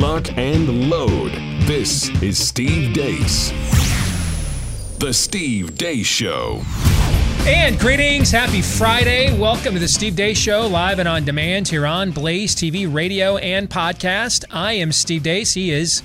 lock, and load. This is Steve Deace. The Steve Deace Show. And greetings, happy Friday. Welcome to the Steve Deace Show, live and on demand here on Blaze TV, radio, and podcast. I am Steve Deace. He is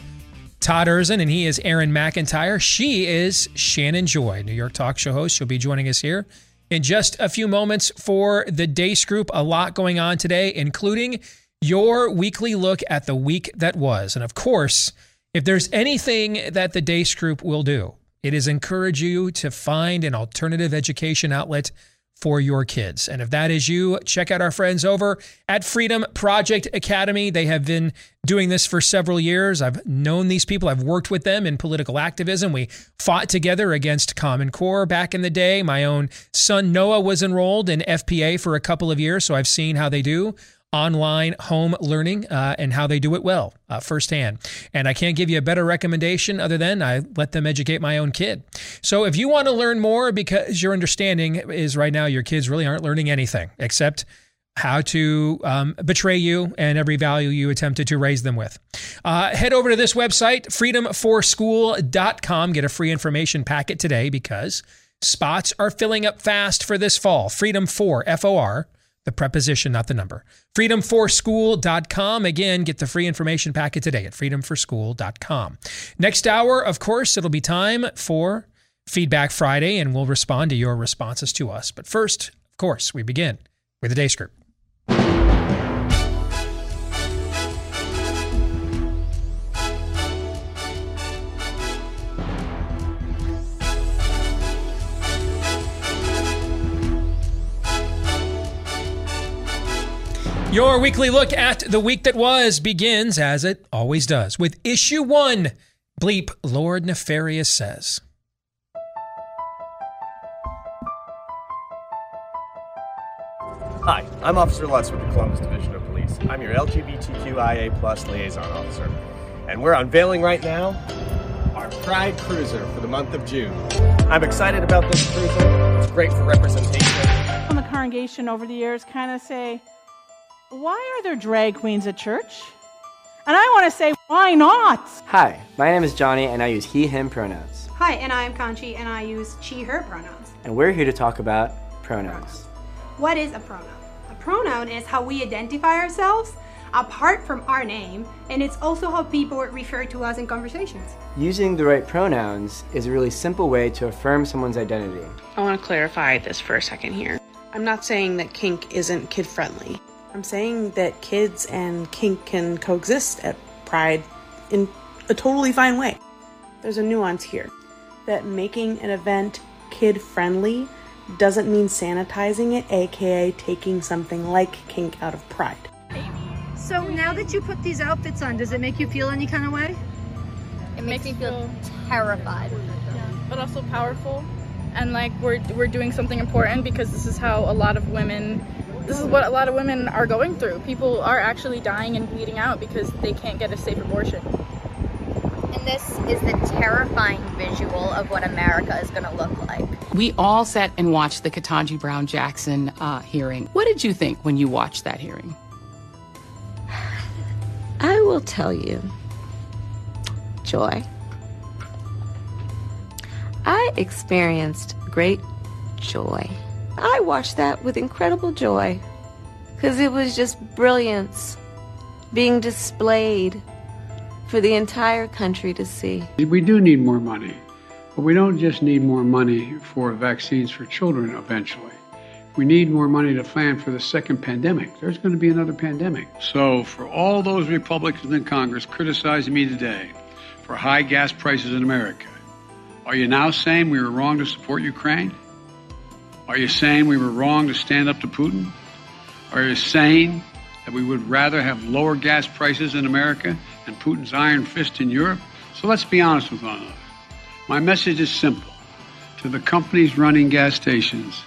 Todd Erzen, and he is Aaron McIntyre. She is Shannon Joy, New York talk show host. She'll be joining us here in just a few moments for the Deace Group. A lot going on today, including your weekly look at the week that was. And of course, if there's anything that the Deace Group will do, it is encourage you to find an alternative education outlet for your kids. And if that is you, check out our friends over at Freedom Project Academy. They have been doing this for several years. I've known these people, I've worked with them in political activism. We fought together against Common Core back in the day. My own son Noah was enrolled in FPA for a couple of years, so I've seen how they do online home learning uh, and how they do it well uh, firsthand. And I can't give you a better recommendation other than I let them educate my own kid. So if you want to learn more, because your understanding is right now your kids really aren't learning anything except how to um, betray you and every value you attempted to raise them with. Uh, head over to this website, freedom4school.com. Get a free information packet today because spots are filling up fast for this fall. Freedom 4, F O R the preposition, not the number. Freedom4school.com. Again, get the free information packet today at freedom4school.com. Next hour, of course, it'll be time for Feedback Friday, and we'll respond to your responses to us. But first, of course, we begin with the Deace Group. Your weekly look at the week that was begins, as it always does, with issue one Bleep, Lord Nefarious says. Hi, I'm Officer Lutz with the Columbus Division of Police. I'm your LGBTQIA plus liaison officer. And we're unveiling right now our Pride Cruiser for the month of June. I'm excited about this cruiser. It's great for representation. On the congregation over the years kind of say, why are there drag queens at church? And I want to say, why not? Hi, my name is Johnny and I use he, him pronouns. Hi, and I'm Conchi and I use she, her pronouns. And we're here to talk about pronouns. What is a pronoun? A pronoun is how we identify ourselves apart from our name, and it's also how people refer to us in conversations. Using the right pronouns is a really simple way to affirm someone's identity. I want to clarify this for a second here. I'm not saying that kink isn't kid friendly. I'm saying that kids and kink can coexist at Pride in a totally fine way. There's a nuance here that making an event kid friendly doesn't mean sanitizing it, aka taking something like kink out of Pride. So now that you put these outfits on, does it make you feel any kind of way? It makes me feel terrified. But also powerful. And like we're we're doing something important because this is how a lot of women this is what a lot of women are going through. People are actually dying and bleeding out because they can't get a safe abortion. And this is the terrifying visual of what America is going to look like. We all sat and watched the Ketanji Brown Jackson uh, hearing. What did you think when you watched that hearing? I will tell you, Joy. I experienced great joy. I watched that with incredible joy because it was just brilliance being displayed for the entire country to see. We do need more money, but we don't just need more money for vaccines for children eventually. We need more money to plan for the second pandemic. There's going to be another pandemic. So, for all those Republicans in Congress criticizing me today for high gas prices in America, are you now saying we were wrong to support Ukraine? Are you saying we were wrong to stand up to Putin? Are you saying that we would rather have lower gas prices in America and Putin's iron fist in Europe? So let's be honest with one another. My message is simple to the companies running gas stations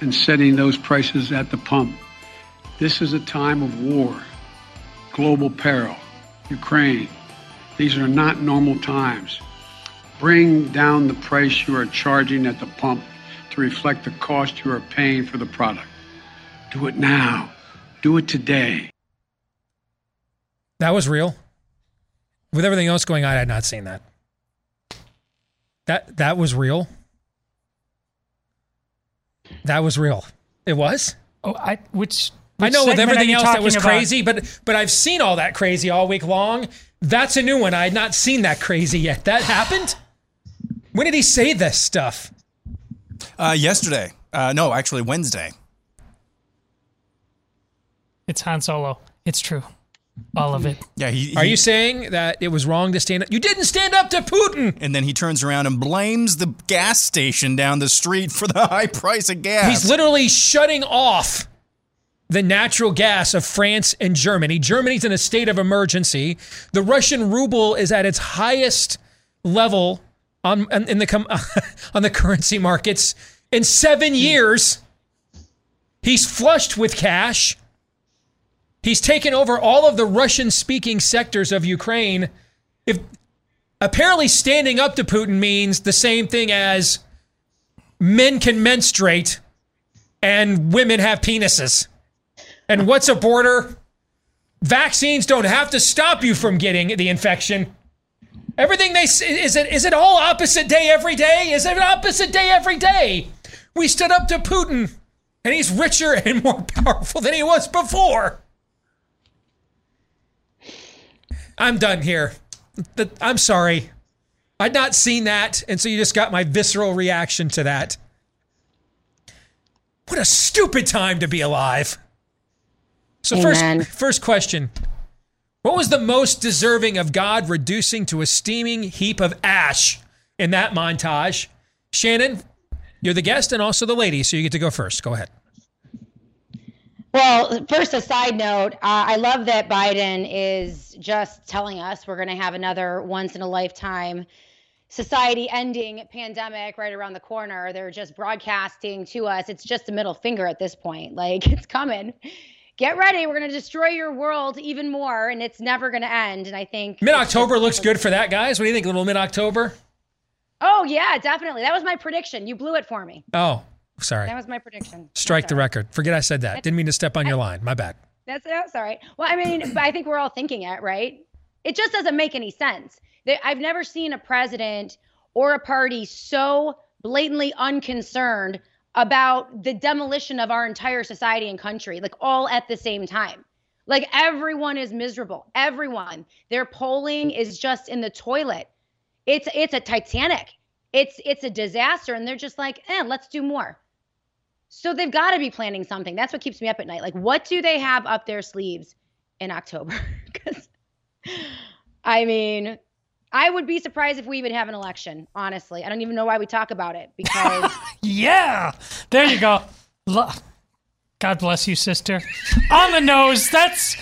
and setting those prices at the pump. This is a time of war, global peril, Ukraine. These are not normal times. Bring down the price you are charging at the pump to reflect the cost you are paying for the product. Do it now. Do it today. That was real. With everything else going on, I had not seen that. That that was real. That was real. It was. Oh, I which. I know with everything else that was about? crazy, but but I've seen all that crazy all week long. That's a new one. I had not seen that crazy yet. That happened. When did he say this stuff? Uh, yesterday. Uh, no, actually Wednesday. It's Han Solo. It's true. All of it. Yeah, he, Are you saying that it was wrong to stand up? You didn't stand up to Putin. And then he turns around and blames the gas station down the street for the high price of gas. He's literally shutting off the natural gas of France and Germany. Germany's in a state of emergency. The Russian ruble is at its highest level on in the com- on the currency markets in 7 hmm. years. He's flushed with cash. He's taken over all of the Russian speaking sectors of Ukraine. If apparently standing up to Putin means the same thing as men can menstruate and women have penises. And what's a border? Vaccines don't have to stop you from getting the infection. Everything they is it is it all opposite day every day? Is it an opposite day every day? We stood up to Putin and he's richer and more powerful than he was before. I'm done here. The- I'm sorry. I'd not seen that, and so you just got my visceral reaction to that. What a stupid time to be alive. So Amen. first first question. What was the most deserving of God reducing to a steaming heap of ash in that montage? Shannon, you're the guest and also the lady, so you get to go first. Go ahead. Well, first, a side note. Uh, I love that Biden is just telling us we're going to have another once in a lifetime society ending pandemic right around the corner. They're just broadcasting to us. It's just a middle finger at this point. Like, it's coming. Get ready. We're going to destroy your world even more, and it's never going to end. And I think. Mid October looks good for that, guys. What do you think? A little mid October? Oh, yeah, definitely. That was my prediction. You blew it for me. Oh, sorry. That was my prediction. Strike the record. Forget I said that. Didn't mean to step on your line. My bad. That's that's all right. Well, I mean, I think we're all thinking it, right? It just doesn't make any sense. I've never seen a president or a party so blatantly unconcerned about the demolition of our entire society and country, like all at the same time. Like everyone is miserable. Everyone. Their polling is just in the toilet. It's it's a Titanic. It's it's a disaster, and they're just like, eh, let's do more. So they've got to be planning something. That's what keeps me up at night. Like, what do they have up their sleeves in October? Because, I mean, I would be surprised if we even have an election. Honestly, I don't even know why we talk about it because Yeah. There you go. God bless you, sister. On the nose. That's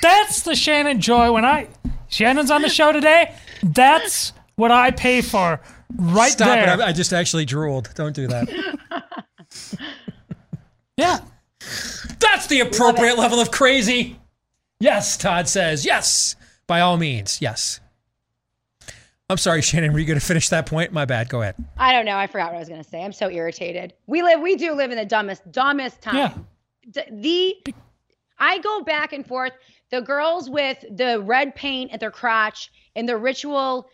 that's the Shannon joy when I Shannon's on the show today. That's what I pay for right Stop there. it. I, I just actually drooled. Don't do that. yeah. That's the appropriate level of crazy. Yes, Todd says. Yes. By all means. Yes. I'm sorry, Shannon. Were you going to finish that point? My bad. Go ahead. I don't know. I forgot what I was going to say. I'm so irritated. We live, we do live in the dumbest, dumbest time. D- The, I go back and forth. The girls with the red paint at their crotch and the ritual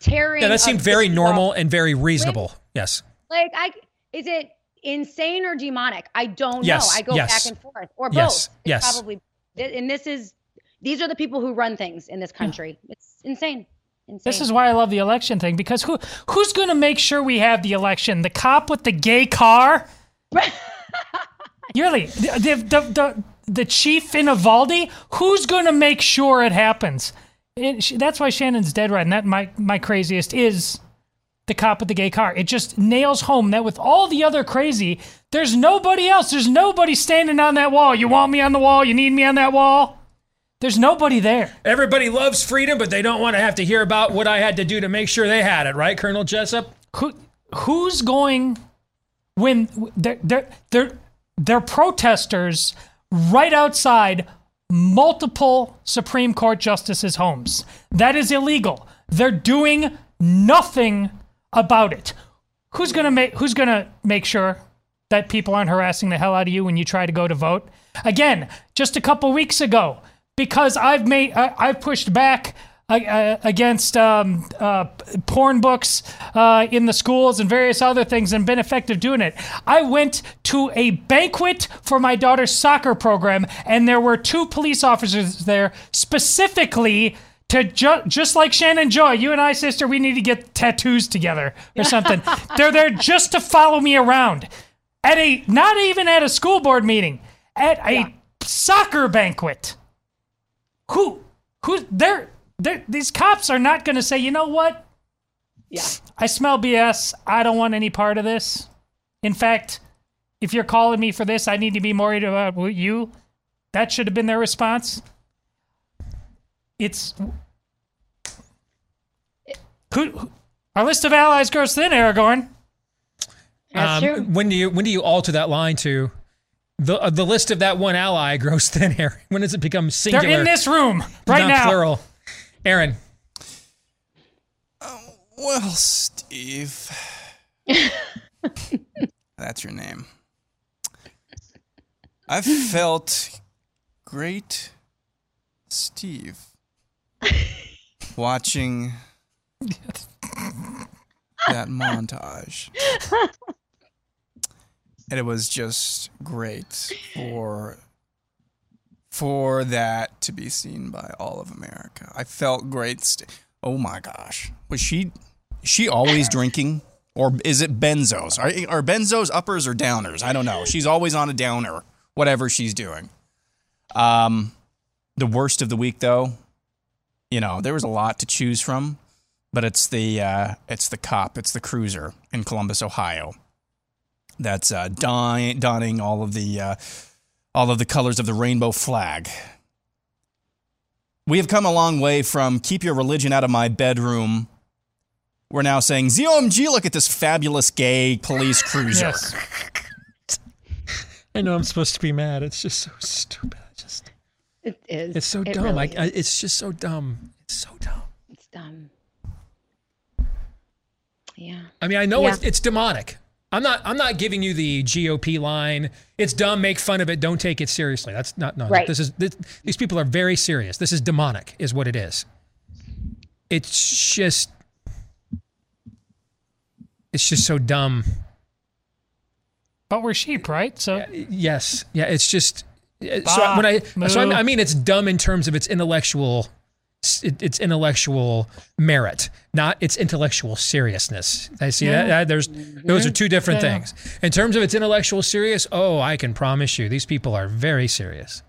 tearing. Yeah, that seemed very normal and very reasonable. Yes. Like, I is it insane or demonic? I don't Yes, know. I go yes. back and forth, or both. Yes, It's yes. Probably. And this is these are the people who run things in this country. It's insane. Insane. This is why I love the election thing because who who's going to make sure we have the election? The cop with the gay car? Really, the the the, the, the chief in Uvalde? Who's going to make sure it happens? It, that's why Shannon's dead right, and that my my craziest is the cop with the gay car. It just nails home that with all the other crazy, there's nobody else. There's nobody standing on that wall. You want me on the wall? You need me on that wall? There's nobody there. Everybody loves freedom, but they don't want to have to hear about what I had to do to make sure they had it, right, Colonel Jessup? Who who's going when they're they're they're, they're protesters right outside multiple Supreme Court justices' homes. That is illegal. They're doing nothing about it. Who's gonna make who's gonna make sure that people aren't harassing the hell out of you when you try to go to vote? Again, just a couple weeks ago, because I've made I, I've pushed back uh, against um, uh, porn books uh, in the schools and various other things and been effective doing it. I went to a banquet for my daughter's soccer program, and there were two police officers there specifically to ju- just like Shannon Joy, you and I, sister, we need to get tattoos together or something. They're there just to follow me around at a not even at a school board meeting, at a soccer banquet. Who who they're, they're these cops are not going to say, you know what? Yeah. I smell BS. I don't want any part of this. In fact, if you're calling me for this, I need to be more worried about you. That should have been their response. It's who, who our list of allies grows thin, Aragorn. That's Um, when do you when do you alter that line to the uh, the list of that one ally grows thin? Aaron, when does it become singular? They're in this room right not now. Plural. Aaron. Well, Steve. That's your name. I've felt great, Steve, watching that montage. And it was just great for for that to be seen by all of America. I felt great. St- oh my gosh. Was she she always drinking? Or is it benzos? Are, are benzos uppers or downers? I don't know. She's always on a downer, whatever she's doing. Um, the worst of the week, though, you know, there was a lot to choose from, but it's the uh, it's the cop, it's the cruiser in Columbus, Ohio, that's uh, don- donning all of the uh, all of the colors of the rainbow flag. We have come a long way from keep your religion out of my bedroom. We're now saying, ZOMG, look at this fabulous gay police cruiser. Yes. I know I'm supposed to be mad. It's just so stupid. It's just It is. it's so It dumb. really I, I, it's just so dumb. It's so dumb. It's dumb. Yeah. I mean, I know Yeah. it's, it's demonic. I'm not. I'm not giving you the GOP line. It's dumb. Make fun of it. Don't take it seriously. That's not. No. Right. This is. This, these people are very serious. This is demonic. Is what it is. It's just. It's just so dumb. But we're sheep, right? So Yes. Yeah. It's just. So when I so I. I mean it's dumb in terms of its intellectual, it, its intellectual merit, not its intellectual seriousness. I see that, Yeah. that there's those are two mm-hmm. different Yeah. things. In terms of its intellectual serious, oh, I can promise you, these people are very serious.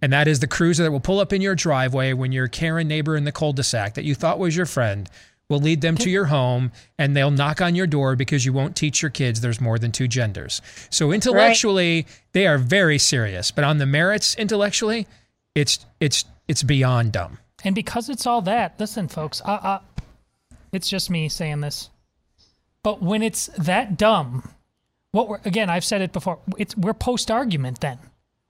And that is the cruiser that will pull up in your driveway when your Karen neighbor in the cul-de-sac that you thought was your friend will lead them to your home and they'll knock on your door because you won't teach your kids there's more than two genders. So intellectually, they are very serious, but on the merits intellectually, it's it's it's beyond dumb. And because it's all that, listen, folks, uh, uh, it's just me saying this. But when it's that dumb, what we're again, I've said it before. It's we're post argument. Then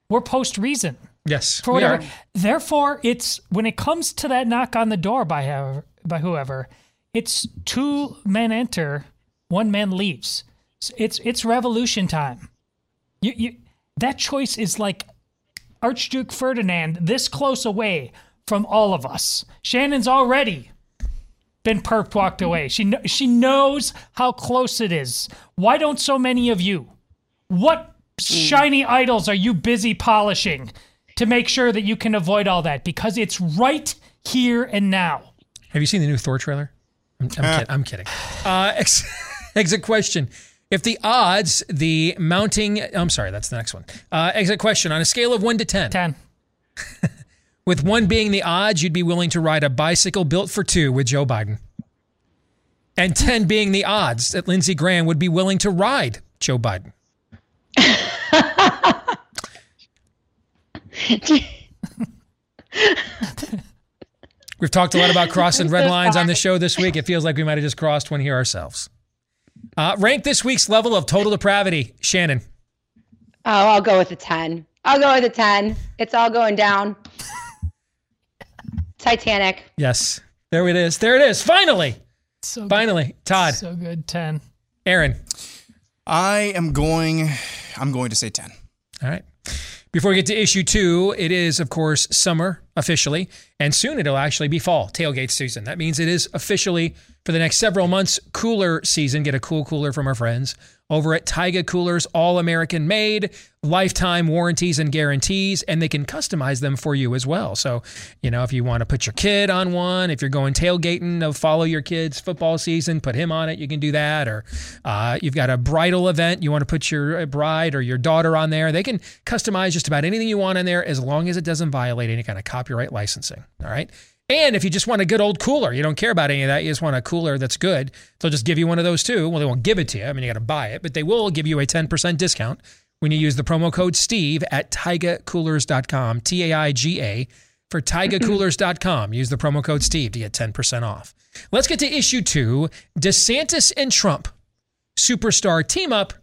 we're post reason Yes. for whatever. Therefore, it's when it comes to that knock on the door by however, by whoever, it's two men enter, one man leaves. It's it's revolution time. You you that choice is like Archduke Ferdinand this close away from all of us. Shannon's already been perked walked away. She kn- she knows how close it is. Why don't so many of you? What shiny idols are you busy polishing to make sure that you can avoid all that? Because it's right here and now. Have you seen the new Thor trailer? I'm, I'm, kid- I'm kidding. Uh, ex- exit question. If the odds, the mounting, I'm sorry, that's the next one. Uh, exit question on a scale of one to 10. 10. with one being the odds, you'd be willing to ride a bicycle built for two with Joe Biden. And 10 being the odds that Lindsey Graham would be willing to ride Joe Biden. We've talked a lot about crossing red lines on the show this week. It feels like we might have just crossed one here ourselves. Uh, rank this week's level of total depravity, Shannon. Oh, I'll go with a 10. I'll go with a 10. It's all going down. Titanic. Yes, there it is. There it is. Finally, So finally, Todd, So good, 10. Aaron. I am going. I'm going to say ten. All right. Before we get to issue two, it is, of course, summer officially, and soon it'll actually be fall tailgate season. That means it is officially for the next several months cooler season. Get a cool cooler from our friends over at Taiga Coolers, all American made, lifetime warranties and guarantees, and they can customize them for you as well. So, you know, if you want to put your kid on one, if you're going tailgating follow your kid's football season, put him on it, you can do that. Or uh, you've got a bridal event, you want to put your bride or your daughter on there, they can customize just about anything you want in there as long as it doesn't violate any kind of copyright licensing. All right. And if you just want a good old cooler, you don't care about any of that, you just want a cooler that's good, they'll just give you one of those too. Well, they won't give it to you. I mean, you got to buy it, but they will give you a 10% discount when you use the promo code Steve at taigacoolers.com, T A I G A, for taigacoolers.com. Use the promo code Steve to get 10% off. Let's get to issue two DeSantis and Trump, superstar team up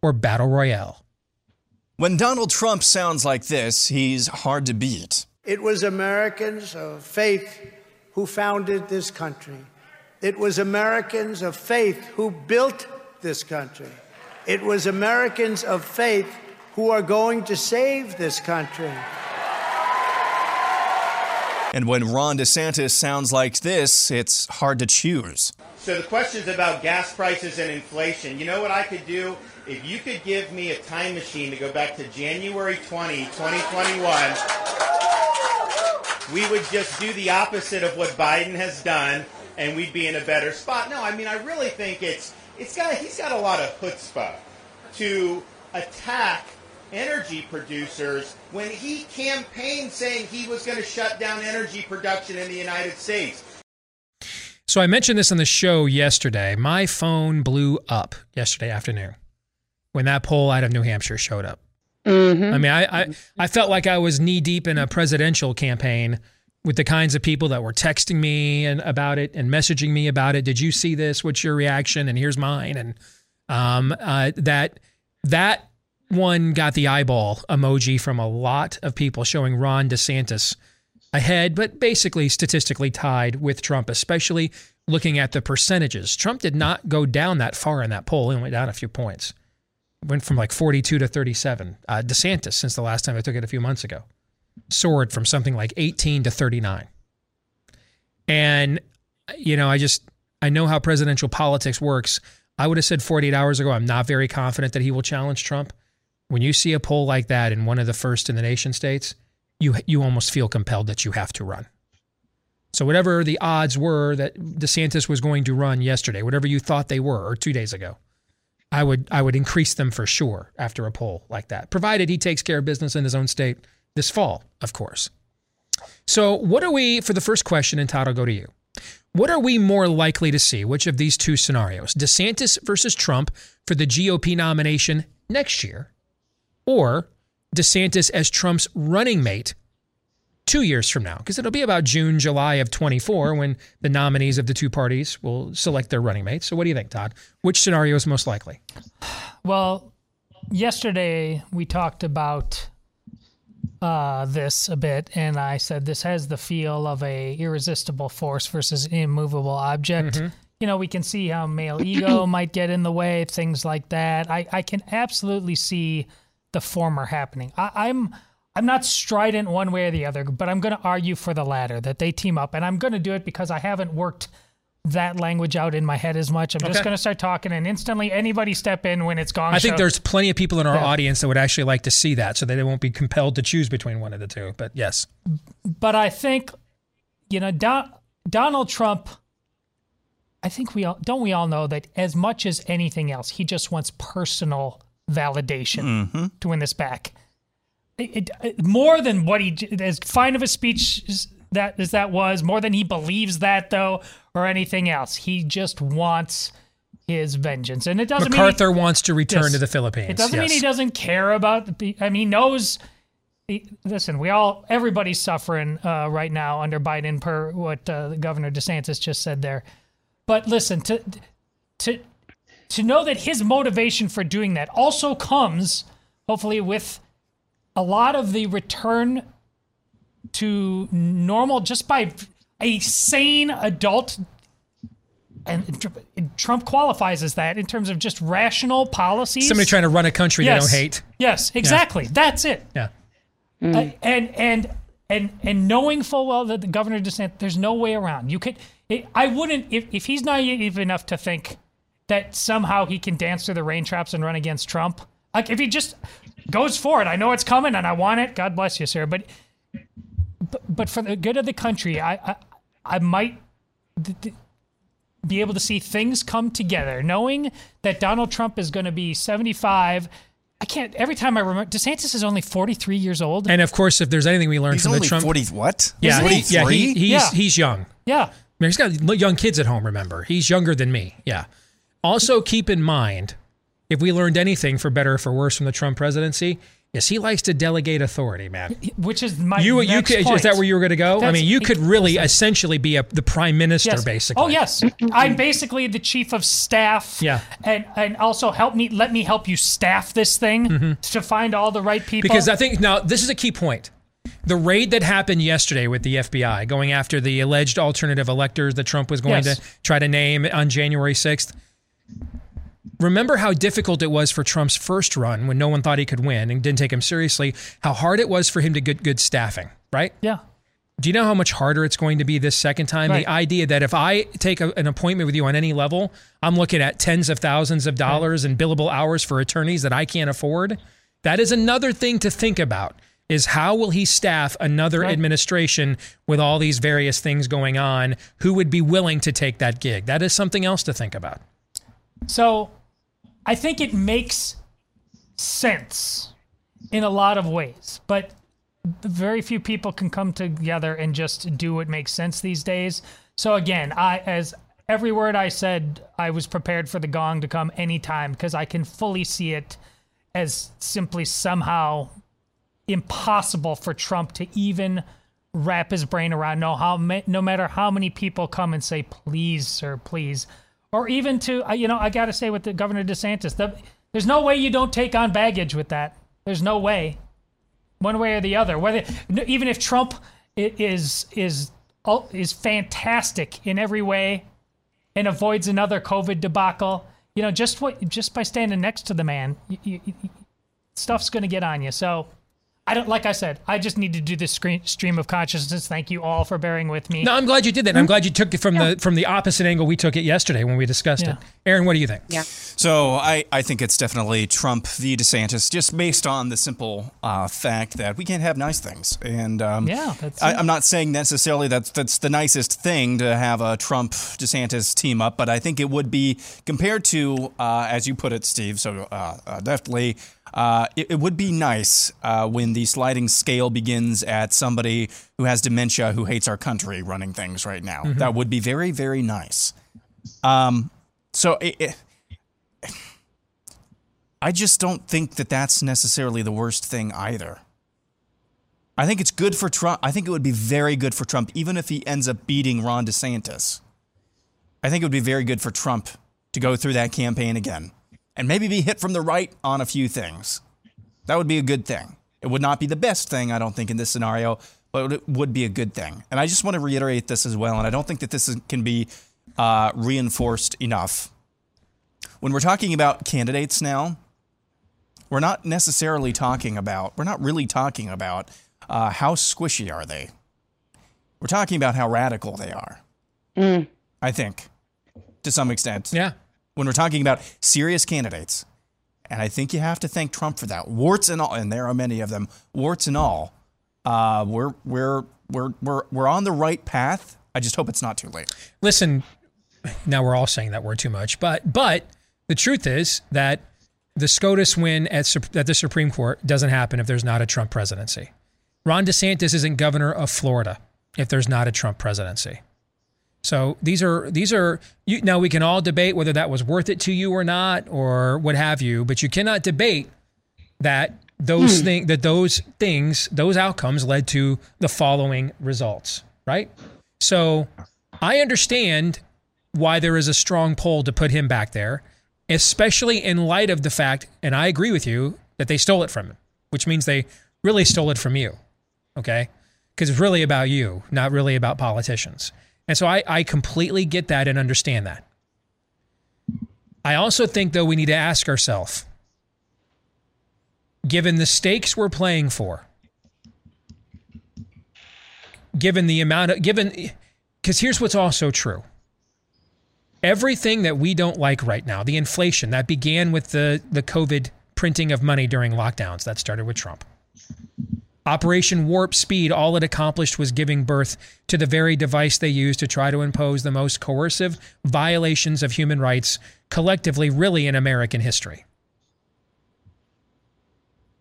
or battle royale. When Donald Trump sounds like this, he's hard to beat. It was Americans of faith who founded this country. It was Americans of faith who built this country. It was Americans of faith who are going to save this country. And when Ron DeSantis sounds like this, it's hard to choose. So the question's about gas prices and inflation. You know what I could do? If you could give me a time machine to go back to January 20, 2021, we would just do the opposite of what Biden has done and we'd be in a better spot. No, I mean I really think it's it's got he's got a lot of chutzpah to attack energy producers when he campaigned saying he was going to shut down energy production in the United States. So I mentioned this on the show yesterday. My phone blew up yesterday afternoon when that poll out of New Hampshire showed up. Mm-hmm. I mean, I, I I felt like I was knee deep in a presidential campaign with the kinds of people that were texting me and about it and messaging me about it. Did you see this? What's your reaction? And here's mine. And um, uh, that that one got the eyeball emoji from a lot of people showing Ron DeSantis ahead, but basically statistically tied with Trump, especially looking at the percentages. Trump did not go down that far in that poll; he went down a few points went from like 42 to 37. Uh, DeSantis, since the last time I took it a few months ago, soared from something like 18 to 39. And, you know, I just, I know how presidential politics works. I would have said 48 hours ago, I'm not very confident that he will challenge Trump. When you see a poll like that in one of the first in the nation states, you, you almost feel compelled that you have to run. So, whatever the odds were that DeSantis was going to run yesterday, whatever you thought they were, or two days ago, I would I would increase them for sure after a poll like that, provided he takes care of business in his own state this fall, of course. So, what are we for the first question? And Todd, I'll go to you. What are we more likely to see? Which of these two scenarios? DeSantis versus Trump for the GOP nomination next year, or DeSantis as Trump's running mate two years from now, because it'll be about June, July of 24 when the nominees of the two parties will select their running mates. So, what do you think, Todd? Which scenario is most likely? Well, yesterday we talked about uh, this a bit, and I said this has the feel of a irresistible force versus an immovable object. Mm-hmm. You know, we can see how male ego might get in the way, things like that. I, I can absolutely see the former happening. I, I'm I'm not strident one way or the other, but I'm going to argue for the latter that they team up, and I'm going to do it because I haven't worked that language out in my head as much. I'm just going to start talking, and instantly anybody step in when it's gone. I think there's plenty of people in our Yeah. audience that would actually like to see that so that they won't be compelled to choose between one of the two. But yes. but I think, you know, Don, Donald Trump. I think we all don't we all know that as much as anything else, he just wants personal validation to win this back. It, it- more than what he as fine of a speech as that as that was, more than he believes that though, or anything else. He just wants his vengeance, and it doesn't MacArthur he, wants to return Yes. to the Philippines. It doesn't mean he doesn't care about. The, I mean, he knows. he- listen, we all, everybody's suffering uh, right now under Biden, per what uh, Governor DeSantis just said there. But listen, to to to know that his motivation for doing that also comes, hopefully, with a lot of the return to normal just by a sane adult. And Trump qualifies as that in terms of just rational policies. Somebody trying to run a country Yes. they don't hate. Yes, exactly. That's it. Yeah. Uh, and and and and knowing full well that the governor DeSantis, there's no way around. You could, it, I wouldn't if if he's naive enough to think that somehow he can dance through the rain traps and run against Trump. Like if he just goes for it, I know it's coming and I want it. God bless you, sir. But but, but for the good of the country, I I, I might. th- th- be able to see things come together, knowing that Donald Trump is going to be 75. I can't. Every time I remember, DeSantis is only 43 years old. And of course, if there's anything we learned He's from only the Trump, 40 what? Yeah, Isn't he? he, yeah, he, he's Yeah. he's young. Yeah. I mean, he's got young kids at home. Remember, he's younger than me. Yeah. Also, keep in mind, if we learned anything for better or for worse from the Trump presidency, is he likes to delegate authority, man. Which is my you you could, point. is that where you were going to go? I mean, you could really essentially be a, the prime minister, Yes. basically. Oh yes, I'm basically the chief of staff. Yeah. and and also help me let me help you staff this thing to find all the right people. Mm-hmm. Because I think now this is a key point. The raid that happened yesterday with the FBI going after the alleged alternative electors that Trump was going Yes. to try to name on January 6th. Remember how difficult it was for Trump's first run when no one thought he could win and didn't take him seriously, how hard it was for him to get good staffing, right? Yeah. Do you know how much harder it's going to be this second time? Right. The idea that if I take a, an appointment with you on any level, I'm looking at tens of thousands of dollars and billable hours for attorneys that I can't afford. That is another thing to think about. Is how will he staff another administration with all these various things going on? Who would be willing to take that gig? That is something else to think about. So I think it makes sense in a lot of ways, but very few people can come together and just do what makes sense these days. So again, I as every word I said, I was prepared for the gong to come anytime because I can fully see it as simply somehow impossible for Trump to even wrap his brain around. No, how no matter how many people come and say, "Please, sir, please," or even to uh, you know, I got to say with the Governor DeSantis, the, there's no way you don't take on baggage with that. There's no way, one way or the other. Whether even if Trump is is is fantastic in every way and avoids another COVID debacle, you know, just what just by standing next to the man, you, you, stuff's going to get on you. So. I don't like I said. I just need to do this screen, stream of consciousness. Thank you all for bearing with me. No, I'm glad you did that. I'm glad you took it from the from the opposite angle we took it yesterday when we discussed it. Aaron, what do you think? Yeah. So I, I think it's definitely Trump v. DeSantis, just based on the simple uh, fact that we can't have nice things. And um, Yeah, that's I, it. I'm not saying necessarily that that's the nicest thing to have a Trump DeSantis team up, but I think it would be compared to, uh, as you put it, Steve. So uh, uh, definitely. Uh, it, it would be nice uh, when the sliding scale begins at somebody who has dementia who hates our country running things right now. Mhm. That would be very, very nice. Um, so it, it, I just don't think that that's necessarily the worst thing either. I think it's good for Trump. I think it would be very good for Trump, even if he ends up beating Ron DeSantis. I think it would be very good for Trump to go through that campaign again and maybe be hit from the right on a few things. That would be a good thing. It would not be the best thing, I don't think, in this scenario, but it would be a good thing. And I just want to reiterate this as well, and I don't think that this is, can be uh, reinforced enough. When we're talking about candidates now, we're not necessarily talking about, we're not really talking about uh, how squishy are they. We're talking about how radical they are. I think, to some extent. Yeah. When we're talking about serious candidates, and I think you have to thank Trump for that. Warts and all, and there are many of them. Warts and all, uh, we're we're we're we're we're on the right path. I just hope it's not too late. Listen, now we're all saying that word too much, but but the truth is that the SCOTUS win at, at the Supreme Court doesn't happen if there's not a Trump presidency. Ron DeSantis isn't governor of Florida if there's not a Trump presidency. So these are these are you, now we can all debate whether that was worth it to you or not or what have you, but you cannot debate that those Hmm. thing that those things those outcomes led to the following results, right? So I understand why there is a strong pull to put him back there, especially in light of the fact, and I agree with you, that they stole it from him, which means they really stole it from you. Okay? Because it's really about you, not really about politicians. And so I, I completely get that and understand that. I also think, though, we need to ask ourselves given the stakes we're playing for, given the amount of given because here's what's also true. Everything that we don't like right now, the inflation that began with the the COVID printing of money during lockdowns, that started with Trump. Operation Warp Speed, all it accomplished was giving birth to the very device they used to try to impose the most coercive violations of human rights collectively, really, in American history.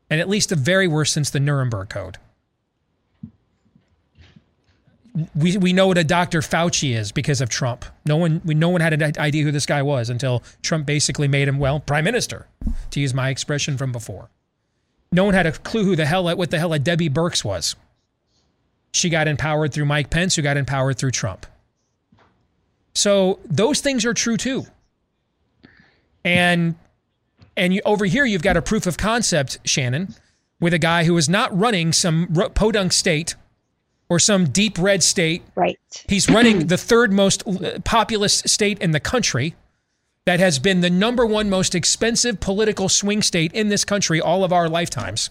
And at least the very worst since the Nuremberg Code. We, we know what a Dr. Fauci is because of Trump. No one we no one had an idea who this guy was until Trump basically made him well prime minister, to use my expression from before. No one had a clue who the hell what the hell a Debbie Birx was. She got empowered through Mike Pence, who got empowered through Trump. So those things are true too. And and you, over here you've got a proof of concept, Shannon, with a guy who is not running some podunk state or some deep red state. Right. He's running the third most populous state in the country that has been the number one most expensive political swing state in this country all of our lifetimes.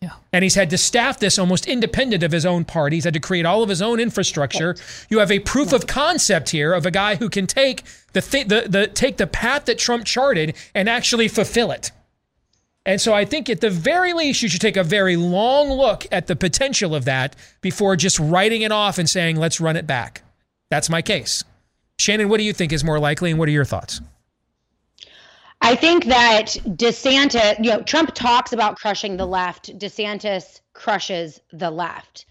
Yeah. And he's had to staff this almost independent of his own party. He's had to create all of his own infrastructure. You have a proof of concept here of a guy who can take the, th- the, the take the path that Trump charted and actually fulfill it. And so I think at the very least, you should take a very long look at the potential of that before just writing it off and saying, let's run it back. That's my case. Shannon, what do you think is more likely, and what are your thoughts? I think that DeSantis, you know, Trump talks about crushing the left. DeSantis crushes the left.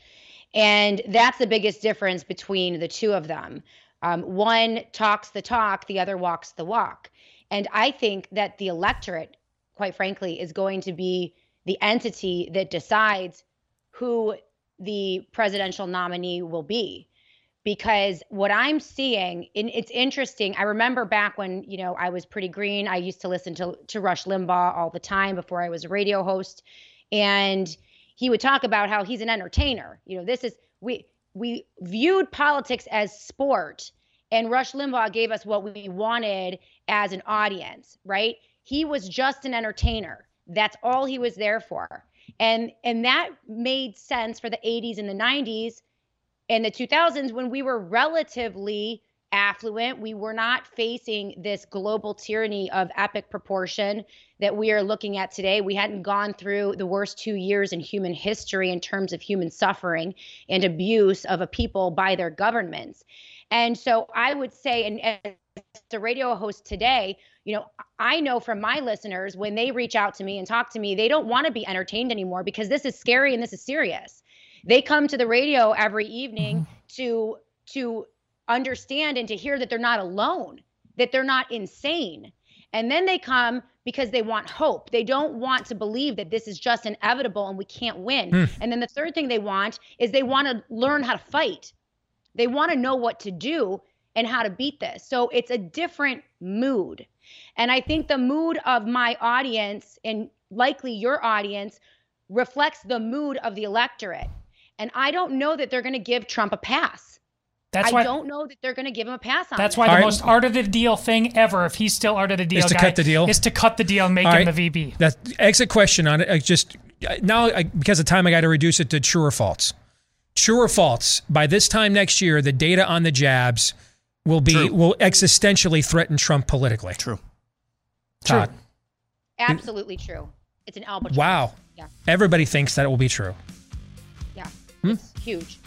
And that's the biggest difference between the two of them. Um, one talks the talk, the other walks the walk. And I think that the electorate quite frankly, is going to be the entity that decides who the presidential nominee will be. Because what I'm seeing, and it's interesting. I remember back when you know I was pretty green. I used to listen to to Rush Limbaugh all the time before I was a radio host, and he would talk about how he's an entertainer. You know, this is we we viewed politics as sport, and Rush Limbaugh gave us what we wanted as an audience, right? He was just an entertainer. That's all he was there for. And and that made sense for the 80s and the 90s and the 2000s when we were relatively affluent. We were not facing this global tyranny of epic proportion that we are looking at today. We hadn't gone through the worst two years in human history in terms of human suffering and abuse of a people by their governments. And so I would say, and as a radio host today, you know, I know from my listeners when they reach out to me and talk to me, they don't want to be entertained anymore because this is scary and this is serious. They come to the radio every evening mm-hmm. to to understand and to hear that they're not alone, that they're not insane. And then they come because they want hope. They don't want to believe that this is just inevitable and we can't win. Mm. And then the third thing they want is they want to learn how to fight. They want to know what to do and how to beat this. So it's a different mood. And I think the mood of my audience and likely your audience reflects the mood of the electorate. And I don't know that they're going to give Trump a pass. That's I why, don't know that they're going to give him a pass on. That's why the right. most art of the deal thing ever, if he's still art of the deal, is to guy, cut the deal. Is to cut the deal and make All him right. the VP. That exit question on it. I just now I, because of time, I got to reduce it to true or false. True or false? By this time next year, the data on the jabs will be True. will existentially threaten Trump politically. True. Todd. True. Absolutely true. It's an albatross. Wow. Yeah. Everybody thinks that it will be true. Hmm? It's huge.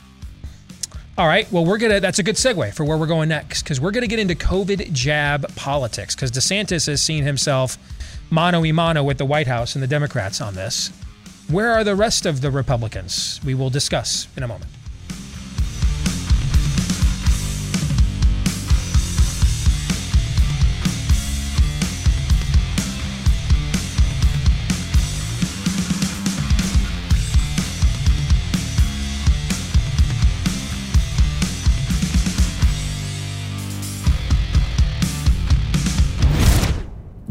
All right. Well, we're gonna. That's a good segue for where we're going next because we're gonna get into COVID jab politics because DeSantis has seen himself mano y mano with the White House and the Democrats on this. Where are the rest of the Republicans? We will discuss in a moment.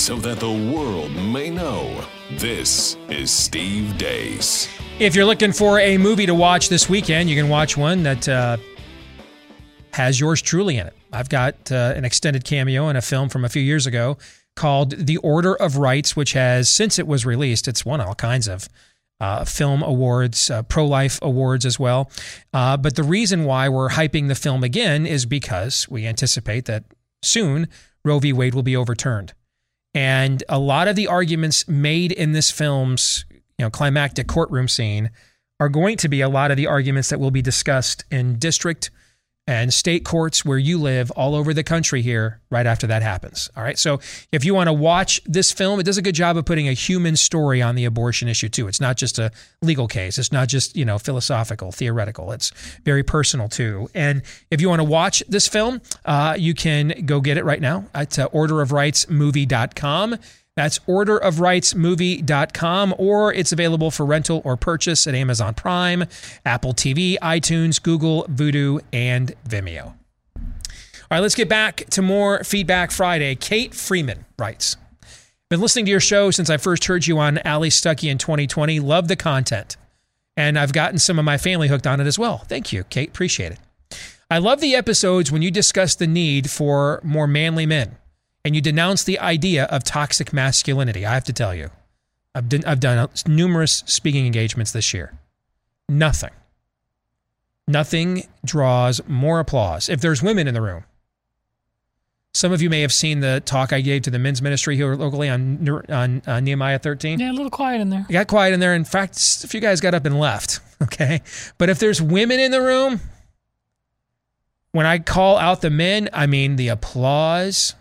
So that the world may know. This is Steve Deace. If you're looking for a movie to watch this weekend, you can watch one that uh, has yours truly in it. I've got uh, an extended cameo in a film from a few years ago called The Order of Rights, which has, since it was released, it's won all kinds of uh, film awards, uh, pro life awards as well. Uh, but the reason why we're hyping the film again is because we anticipate that soon Roe v. Wade will be overturned. And a lot of the arguments made in this film's you know, climactic courtroom scene are going to be a lot of the arguments that will be discussed in district and state courts where you live all over the country here right after that happens. All right. So if you want to watch this film, it does a good job of putting a human story on the abortion issue too. It's not just a legal case. It's not just, you know, philosophical, theoretical. It's very personal too. And if you want to watch this film, uh, you can go get it right now at uh, orderofrightsmovie.com. That's orderofrightsmovie.com, or it's available for rental or purchase at Amazon Prime, Apple TV, iTunes, Google, Vudu, and Vimeo. All right, let's get back to more Feedback Friday. Kate Freeman writes Been listening to your show since I first heard you on Allie Stuckey in 2020. Love the content. And I've gotten some of my family hooked on it as well. Thank you, Kate. Appreciate it. I love the episodes when you discuss the need for more manly men and you denounce the idea of toxic masculinity. I have to tell you, I've done, I've done numerous speaking engagements this year. Nothing, nothing draws more applause if there's women in the room. Some of you may have seen the talk I gave to the men's ministry here locally on, on uh, Nehemiah 13. Yeah, a little quiet in there. It got quiet in there. In fact, a few guys got up and left. Okay. But if there's women in the room, when I call out the men, I mean the applause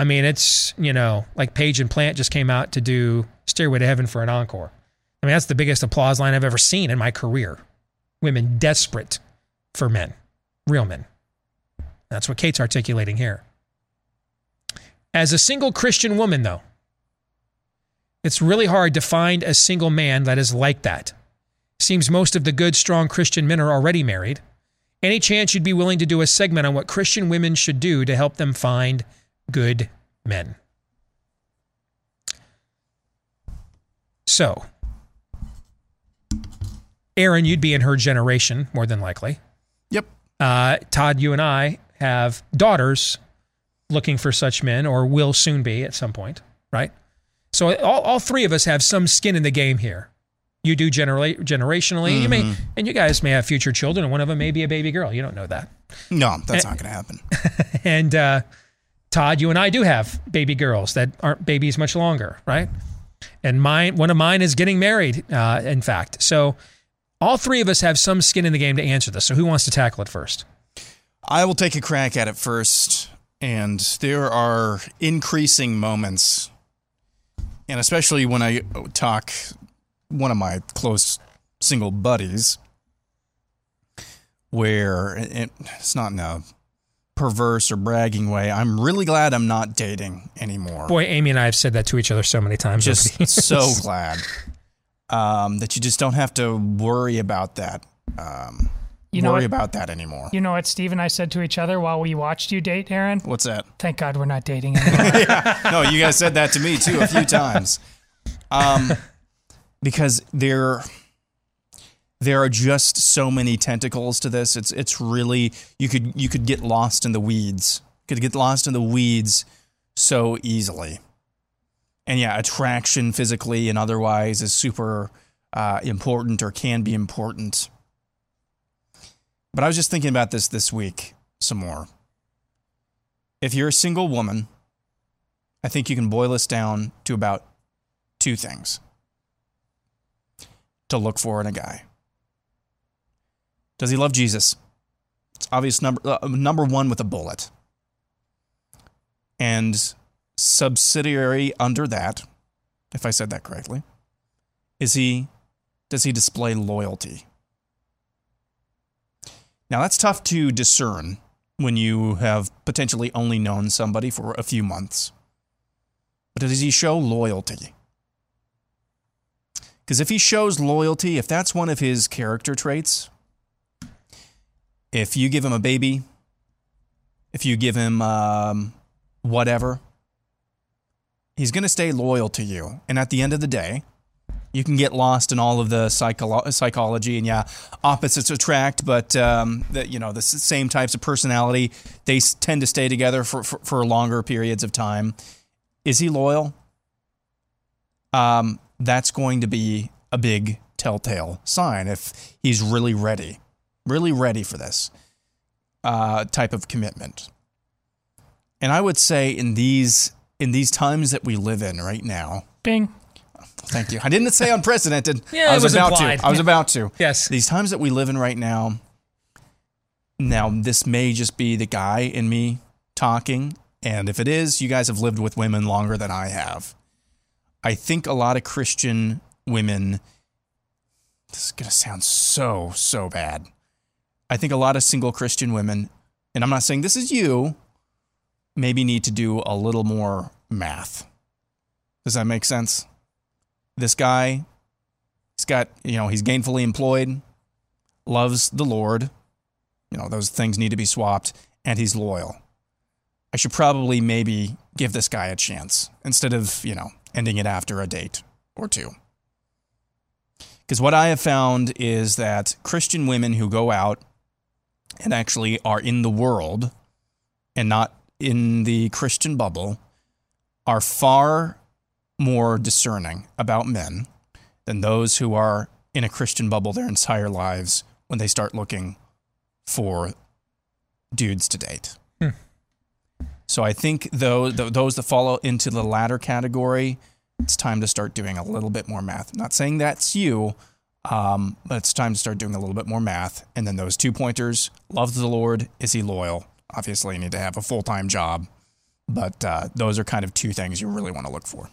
I mean, it's, you know, like Page and Plant just came out to do Stairway to Heaven for an encore. I mean, that's the biggest applause line I've ever seen in my career. Women desperate for men, real men. That's what Kate's articulating here. As a single Christian woman, though, it's really hard to find a single man that is like that. Seems most of the good, strong Christian men are already married. Any chance you'd be willing to do a segment on what Christian women should do to help them find good men. So, Aaron, you'd be in her generation more than likely. Yep. Uh, Todd, you and I have daughters looking for such men or will soon be at some point, right? So, all, all three of us have some skin in the game here. You do generally, generationally. Mm-hmm. You may, mm-hmm. and you guys may have future children, and one of them may be a baby girl. You don't know that. No, that's and, not going to happen. and uh, Todd, you and I do have baby girls that aren't babies much longer, right? And mine, one of mine is getting married, uh, in fact. So all three of us have some skin in the game to answer this. So who wants to tackle it first? I will take a crack at it first. And there are increasing moments, and especially when I talk one of my close single buddies, where it's not in a perverse or bragging way. I'm really glad I'm not dating anymore. Boy, Amy and I have said that to each other so many times. Just so glad um, that you just don't have to worry about that. Um, you know worry what, about that anymore. You know what Steve and I said to each other while we watched you date, Aaron? What's that? Thank God we're not dating anymore. yeah. No, you guys said that to me too a few times. Um, because they're there are just so many tentacles to this. It's it's really you could you could get lost in the weeds. You could get lost in the weeds so easily. And yeah, attraction physically and otherwise is super uh, important or can be important. But I was just thinking about this this week some more. If you're a single woman, I think you can boil this down to about two things to look for in a guy. Does he love Jesus? It's obvious number uh, number one with a bullet. And subsidiary under that, if I said that correctly, is he does he display loyalty? Now that's tough to discern when you have potentially only known somebody for a few months. But does he show loyalty? Because if he shows loyalty, if that's one of his character traits, if you give him a baby, if you give him um, whatever, he's going to stay loyal to you. And at the end of the day, you can get lost in all of the psycholo- psychology and yeah, opposites attract, but um, the, you know the same types of personality they tend to stay together for, for for longer periods of time. Is he loyal? Um, that's going to be a big telltale sign if he's really ready, really ready for this uh, type of commitment. And I would say in these in these times that we live in right now, Bing. Thank you. I didn't say unprecedented. Yeah, I it was, was about implied. to. I was Yeah. about to. Yes. These times that we live in right now. Now, this may just be the guy in me talking, and if it is, you guys have lived with women longer than I have. I think a lot of Christian women. This is gonna sound so so bad. I think a lot of single Christian women, and I'm not saying this is you, maybe need to do a little more math. Does that make sense? This guy, he's got, you know, he's gainfully employed, loves the Lord. You know, those things need to be swapped, and he's loyal. I should probably maybe give this guy a chance instead of, you know, ending it after a date or two. Because what I have found is that Christian women who go out and actually are in the world and not in the Christian bubble are far more discerning about men than those who are in a Christian bubble their entire lives when they start looking for dudes to date. Hmm. So I think though th- those that follow into the latter category, it's time to start doing a little bit more math. not saying that's you, um, but it's time to start doing a little bit more math. And then those two pointers: loves the Lord, is he loyal? Obviously, you need to have a full time job, but uh, those are kind of two things you really want to look for.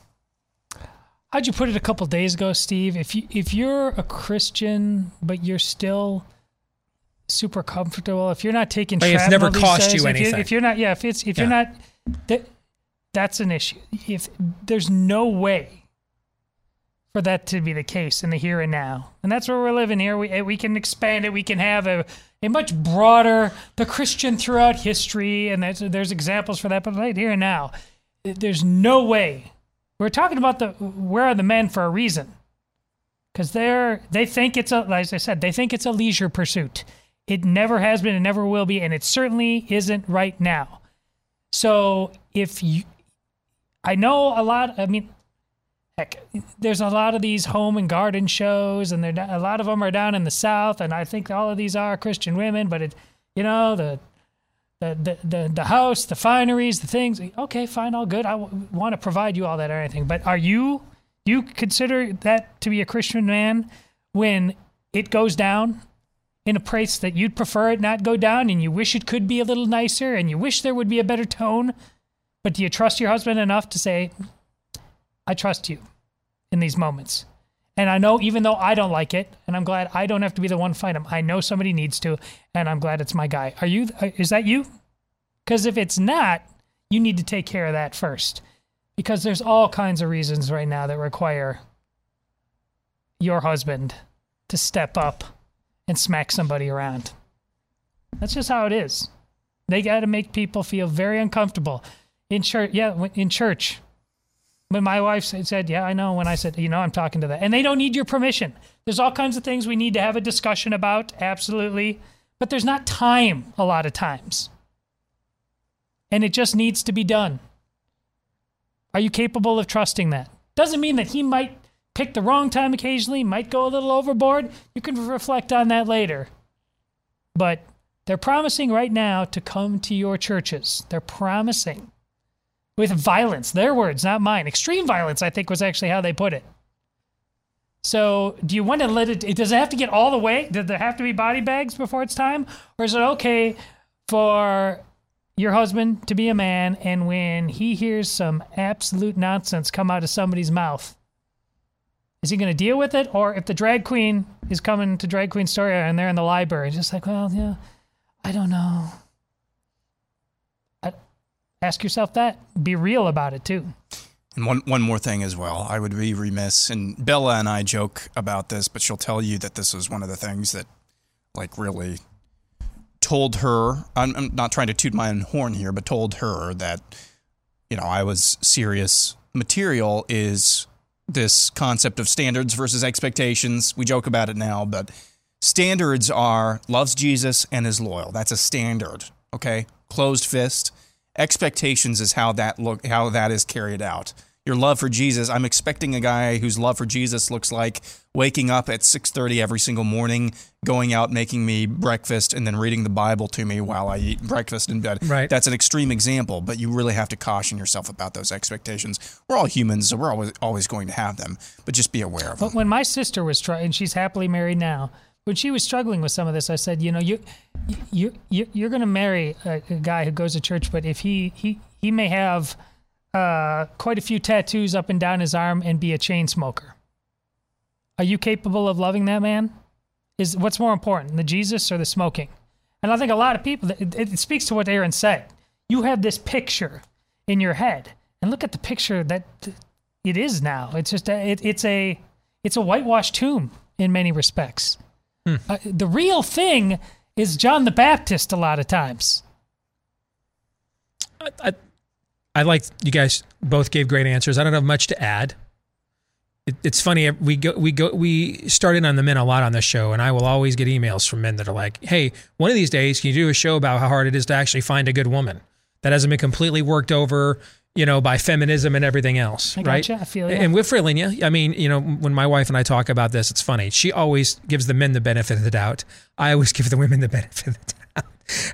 How'd you put it a couple days ago, Steve? If you if you're a Christian but you're still super comfortable, if you're not taking, Like, it's never cost days, you if anything. You're, if you're not, yeah, if it's if you're not, that, that's an issue. If there's no way for that to be the case in the here and now, and that's where we're living here. We eh, we can expand it. We can have a a much broader the Christian throughout history, and there's there's examples for that. But right here and now, eh, there's no way. We're talking about the where are the men for a reason, because they're they think it's a as I said they think it's a leisure pursuit. It never has been and never will be, and it certainly isn't right now. So if you, I know a lot. I mean, heck, there's a lot of these home and garden shows, and a lot of them are down in the south, and I think all of these are Christian women. But it, you know, the the the the, the house, the fineries, the things. Okay, fine, all good. I w- want to provide you all that or anything. But are you you consider that to be a Christian man when it goes down? in a place that you'd prefer it not go down and you wish it could be a little nicer and you wish there would be a better tone, but do you trust your husband enough to say, I trust you in these moments? And I know even though I don't like it, and I'm glad I don't have to be the one fight him, I know somebody needs to, and I'm glad it's my guy. Are you, uh, is that you? Because if it's not, you need to take care of that first. Because there's all kinds of reasons right now that require your husband to step up and smack somebody around. That's just how it is. They got to make people feel very uncomfortable. In church, yeah, in church. When my wife said, Yeah, I know, when I said, You know, I'm talking to that. And they don't need your permission. There's all kinds of things we need to have a discussion about, absolutely. But there's not time a lot of times. And it just needs to be done. Are you capable of trusting that? Doesn't mean that he might pick the wrong time occasionally, might go a little overboard. You can reflect on that later. But they're promising right now to come to your churches. They're promising with violence. Their words, not mine. Extreme violence, I think, was actually how they put it. So, do you want to let it? Does it have to get all the way? Does there have to be body bags before it's time, or is it okay for your husband to be a man, and when he hears some absolute nonsense come out of somebody's mouth, is he going to deal with it, or if the drag queen is coming to drag queen story and they're in the library, just like, well, yeah, I don't know. Ask yourself that. Be real about it too. And one one more thing as well, I would be remiss, and Bella and I joke about this, but she'll tell you that this was one of the things that, like, really told her. I'm, I'm not trying to toot my own horn here, but told her that you know, I was serious material is this concept of standards versus expectations. We joke about it now, but standards are loves Jesus and is loyal. That's a standard, okay? Closed fist. Expectations is how that look how that is carried out. Your love for Jesus, I'm expecting a guy whose love for Jesus looks like waking up at 6:30 every single morning, going out making me breakfast and then reading the Bible to me while I eat breakfast in bed. Right. That's an extreme example, but you really have to caution yourself about those expectations. We're all humans, so we're always always going to have them, but just be aware of them. But when my sister was trying, and she's happily married now, when she was struggling with some of this, I said, you know, you, you, you you're going to marry a, a guy who goes to church, but if he he he may have uh, quite a few tattoos up and down his arm and be a chain smoker. Are you capable of loving that man? Is what's more important, the Jesus or the smoking? And I think a lot of people. It, it speaks to what Aaron said. You have this picture in your head, and look at the picture that it is now. It's just a, it, it's a it's a whitewashed tomb in many respects. Uh, the real thing is John the Baptist. A lot of times. I, I like you guys both gave great answers. I don't have much to add. It, it's funny we go we go we started on the men a lot on this show, and I will always get emails from men that are like, "Hey, one of these days, can you do a show about how hard it is to actually find a good woman that hasn't been completely worked over?" You know, by feminism and everything else, I right? gotcha. I feel ya. And feeling you. I mean, you know, when my wife and I talk about this, it's funny. She always gives the men the benefit of the doubt. I always give the women the benefit of the doubt.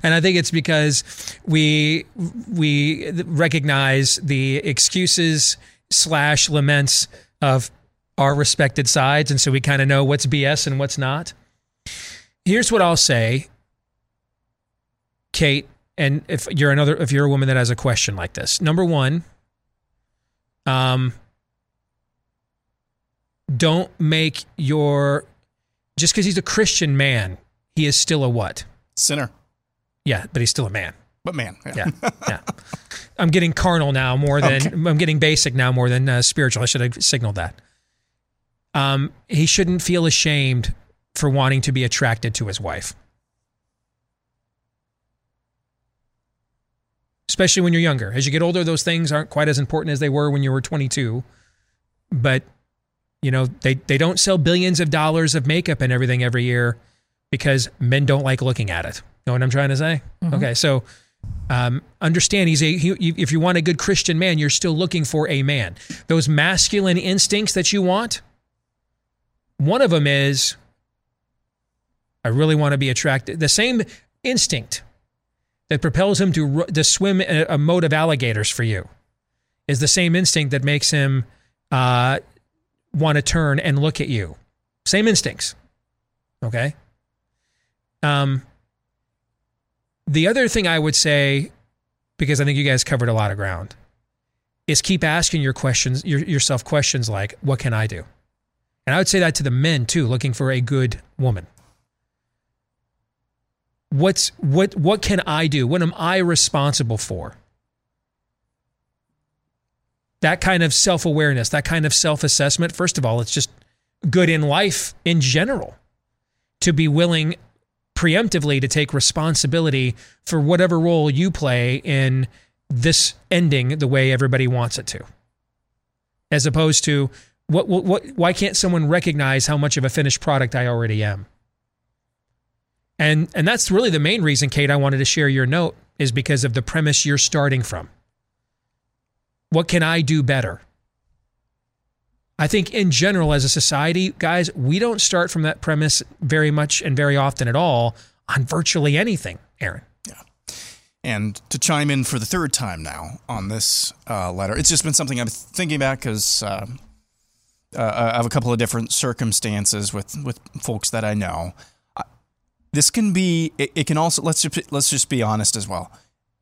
And I think it's because we we recognize the excuses slash laments of our respected sides, and so we kind of know what's BS and what's not. Here's what I'll say, Kate, and if you're another, if you're a woman that has a question like this, number one, um, don't make your just because he's a Christian man, he is still a what? Sinner. Yeah, but he's still a man. But man, Yeah, yeah. I'm getting carnal now more than Okay. I'm getting basic now more than uh, spiritual. I should have signaled that. Um, he shouldn't feel ashamed for wanting to be attracted to his wife, especially when you're younger. As you get older, those things aren't quite as important as they were when you were 22. But you know, they they don't sell billions of dollars of makeup and everything every year because men don't like looking at it. Know what I'm trying to say? Mhm. Okay, so um, understand he's a he, if you want a good Christian man, you're still looking for a man. Those masculine instincts that you want, one of them is I really want to be attracted. The same instinct that propels him to to swim a, a moat of alligators for you is the same instinct that makes him uh, want to turn and look at you. Same instincts. Okay. Um, the other thing I would say, because I think you guys covered a lot of ground, is keep asking your questions, your, yourself questions like, "What can I do?" And I would say that to the men too, looking for a good woman. What's what? What can I do? What am I responsible for? That kind of self awareness, that kind of self assessment. First of all, it's just good in life in general to be willing preemptively to take responsibility for whatever role you play in this ending the way everybody wants it to. As opposed to what, what, what why can't someone recognize how much of a finished product I already am? And and that's really the main reason Kate I wanted to share your note is because of the premise you're starting from. What can I do better? I think in general, as a society, guys, we don't start from that premise very much and very often at all on virtually anything, Aaron. Yeah. And to chime in for the third time now on this uh, letter, it's just been something been thinking about because uh, uh, I have a couple of different circumstances with, with folks that I know. This can be, it, it can also, let's just, let's just be honest as well.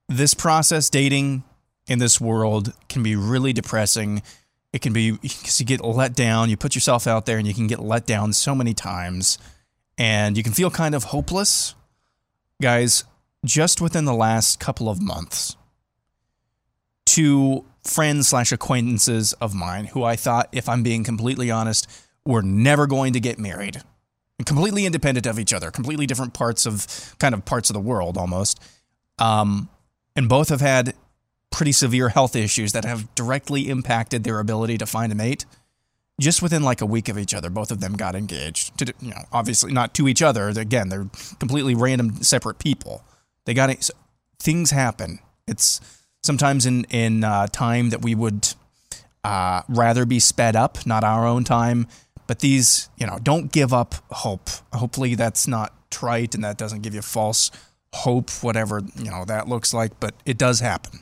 This process, dating in this world, can be really depressing. It can be, because you get let down, you put yourself out there and you can get let down so many times and you can feel kind of hopeless. Guys, just within the last couple of months, two friends slash acquaintances of mine who I thought, if I'm being completely honest, were never going to get married, completely independent of each other, completely different parts of kind of parts of the world almost. Um, and both have had pretty severe health issues that have directly impacted their ability to find a mate. Just within like a week of each other, both of them got engaged. To you know, obviously not to each other. Again, they're completely random, separate people. They got it. Things happen. It's sometimes in in uh, time that we would uh, rather be sped up, not our own time. But these, you know, don't give up hope. Hopefully, that's not trite and that doesn't give you false hope, whatever you know that looks like. But it does happen.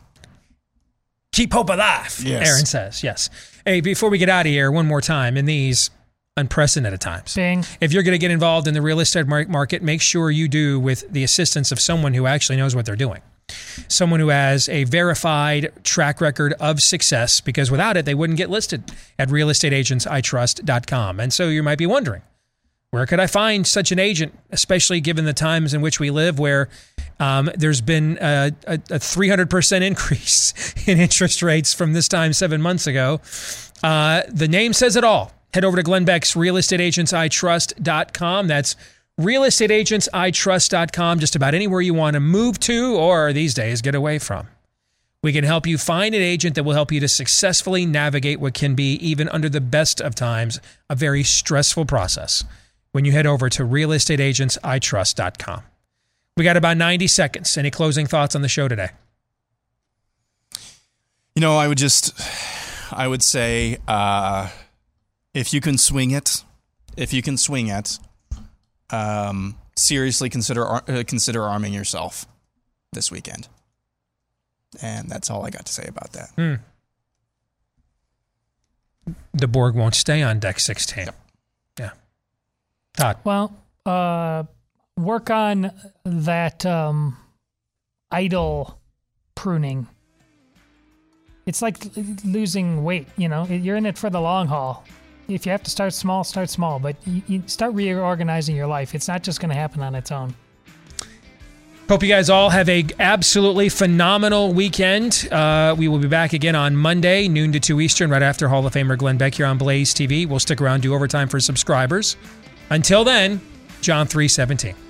Keep hope alive, Yes. Aaron says. Yes. Hey, before we get out of here, one more time in these unprecedented times. Bing. If you're going to get involved in the real estate market, make sure you do with the assistance of someone who actually knows what they're doing. Someone who has a verified track record of success, because without it, they wouldn't get listed at realestateagentsitrust.com. And so you might be wondering, where could I find such an agent, especially given the times in which we live, where um, there's been a, a, a 300% increase in interest rates from this time seven months ago? Uh, the name says it all. Head over to Glenn Beck's realestateagentsitrust.com. That's realestateagentsitrust.com, just about anywhere you want to move to or these days get away from. We can help you find an agent that will help you to successfully navigate what can be, even under the best of times, a very stressful process when you head over to realestateagentsitrust.com. We got about 90 seconds. Any closing thoughts on the show today? You know, I would just, I would say, uh, if you can swing it, if you can swing it, um, seriously consider uh, consider arming yourself this weekend. And that's all I got to say about that. Hmm. The Borg won't stay on deck 16. Yeah. Todd. Well, uh, work on that um, idol pruning. It's like losing weight. You know, you're in it for the long haul. If you have to start small, start small, but you, you start reorganizing your life. It's not just going to happen on its own. Hope you guys all have a absolutely phenomenal weekend. Uh, we will be back again on Monday, noon to 2 Eastern, right after Hall of Famer Glenn Beck here on Blaze TV. We'll stick around, do overtime for subscribers. Until then, John 317.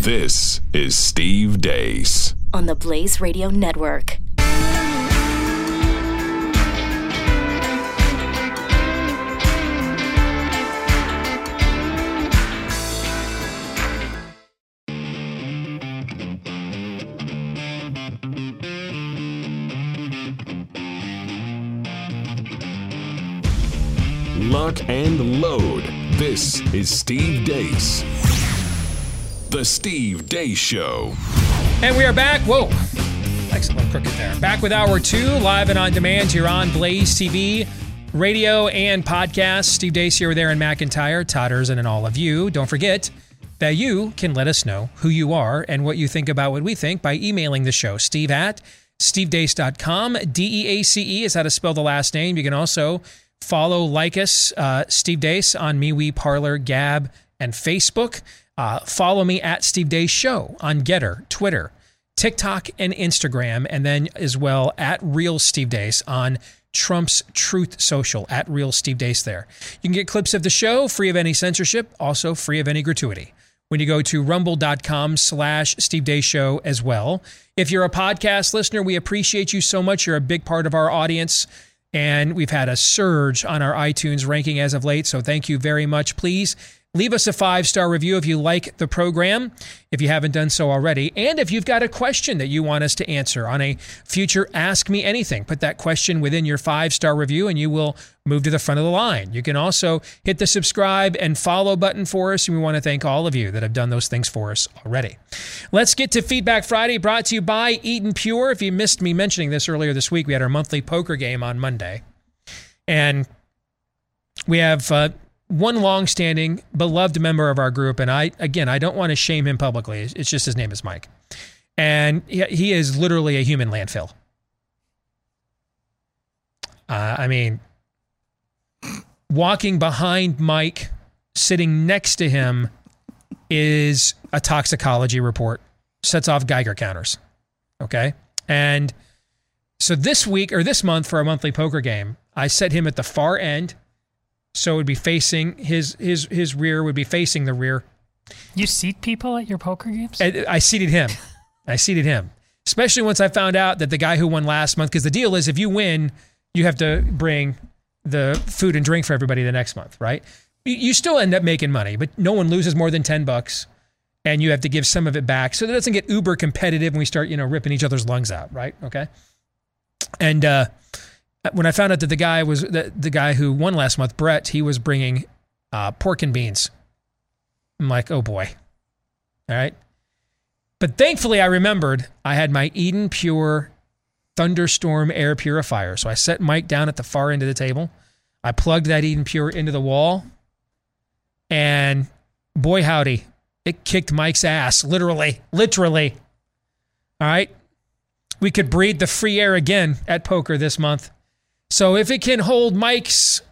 This is Steve Deace. on the Blaze Radio Network. Lock and load. This is Steve Deace. The Steve Deace Show. And we are back. Whoa. Excellent crooked there. Back with hour two, live and on demand here on Blaze TV, radio, and podcast. Steve Deace here with Aaron McIntyre, Todd and all of you. Don't forget that you can let us know who you are and what you think about what we think by emailing the show, steve at stevedeace.com. D E A C E is how to spell the last name. You can also follow, like us, uh, Steve Deace on MeWe, Parler, Gab, and Facebook. Uh, follow me at Steve Deace Show on Gettr, Twitter, TikTok, and Instagram, and then as well at Real Steve Deace on Trump's Truth Social at Real Steve Deace there. You can get clips of the show free of any censorship, also free of any gratuity. When you go to rumble.com slash Steve Deace Show as well. If you're a podcast listener, we appreciate you so much. You're a big part of our audience. And we've had a surge on our iTunes ranking as of late. So thank you very much. Please leave us a five star review if you like the program, if you haven't done so already. And if you've got a question that you want us to answer on a future Ask Me Anything, put that question within your five star review and you will move to the front of the line. You can also hit the subscribe and follow button for us. And we want to thank all of you that have done those things for us already. Let's get to Feedback Friday, brought to you by Eden Pure. If you missed me mentioning this earlier this week, we had our monthly poker game on Monday. And we have uh, one long-standing, beloved member of our group, and I again, I don't want to shame him publicly. It's just his name is Mike, and he, is literally a human landfill. Uh, I mean, walking behind Mike, sitting next to him, is a toxicology report. Sets off Geiger counters. Okay, and so this week or this month for our monthly poker game, I set him at the far end So it would be facing his his his rear would be facing the rear. You seat people at your poker games? I, I seated him. I seated him. Especially once I found out that the guy who won last month, because the deal is if you win, you have to bring the food and drink for everybody the next month, right? You- You still end up making money, but no one loses more than 10 bucks and you have to give some of it back so that it doesn't get uber competitive and we start, you know, ripping each other's lungs out, right? Okay. And uh, when I found out that the guy was the, the guy who won last month, Brett, he was bringing uh, pork and beans. I'm like, oh boy. All right. But thankfully, I remembered I had my Eden Pure Thunderstorm air purifier. So I set Mike down at the far end of the table. I plugged that Eden Pure into the wall. And boy, howdy, it kicked Mike's ass, literally, literally. All right. We could breathe the free air again at poker this month. So if it can hold Mike's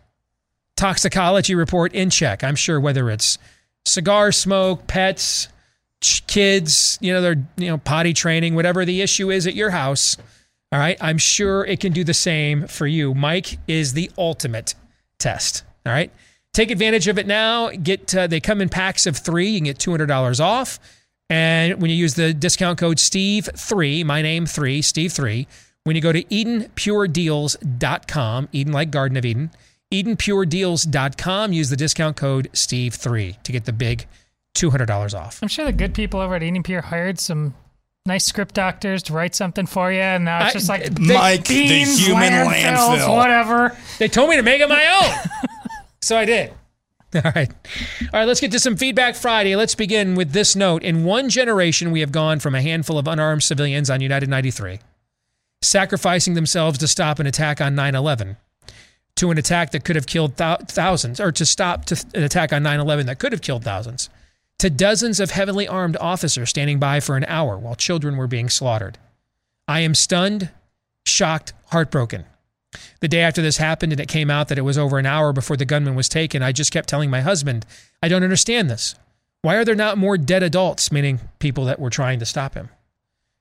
toxicology report in check, I'm sure whether it's cigar smoke, pets, kids, you know, they're, you know, potty training, whatever the issue is at your house. All right. I'm sure it can do the same for you. Mike is the ultimate test. All right. Take advantage of it now. Get uh, they come in packs of three. You can get two hundred dollars off, and when you use the discount code Steve three, my name three, Steve three. When you go to EdenPureDeals.com, Eden like Garden of Eden, EdenPureDeals.com, use the discount code Steve three to get the big two hundred dollars off. I'm sure the good people over at Eden Pure hired some nice script doctors to write something for you, and now it's just like they- Mike, the beans, human landfills, landfill. whatever. They told me to make it my own. so I did. All right. All right, let's get to some feedback Friday. Let's begin with this note. In one generation, we have gone from a handful of unarmed civilians on United 93, sacrificing themselves to stop an attack on 9 11, to an attack that could have killed thou- thousands, or to stop to an attack on 9 11 that could have killed thousands, to dozens of heavily armed officers standing by for an hour while children were being slaughtered. I am stunned, shocked, heartbroken. The day after this happened and it came out that it was over an hour before the gunman was taken, I just kept telling my husband, I don't understand this. Why are there not more dead adults, meaning people that were trying to stop him?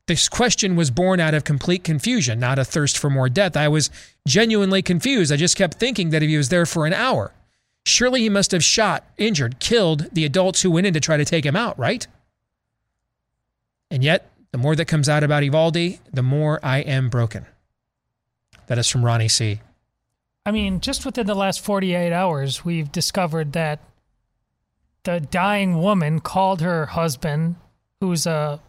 This question was born out of complete confusion, not a thirst for more death. I was genuinely confused. I just kept thinking that if he was there for an hour, surely he must have shot, injured, killed the adults who went in to try to take him out, right? And yet, the more that comes out about Uvalde, the more I am broken. That is from Ronnie C. I mean, just within the last 48 hours, we've discovered that the dying woman called her husband, who's a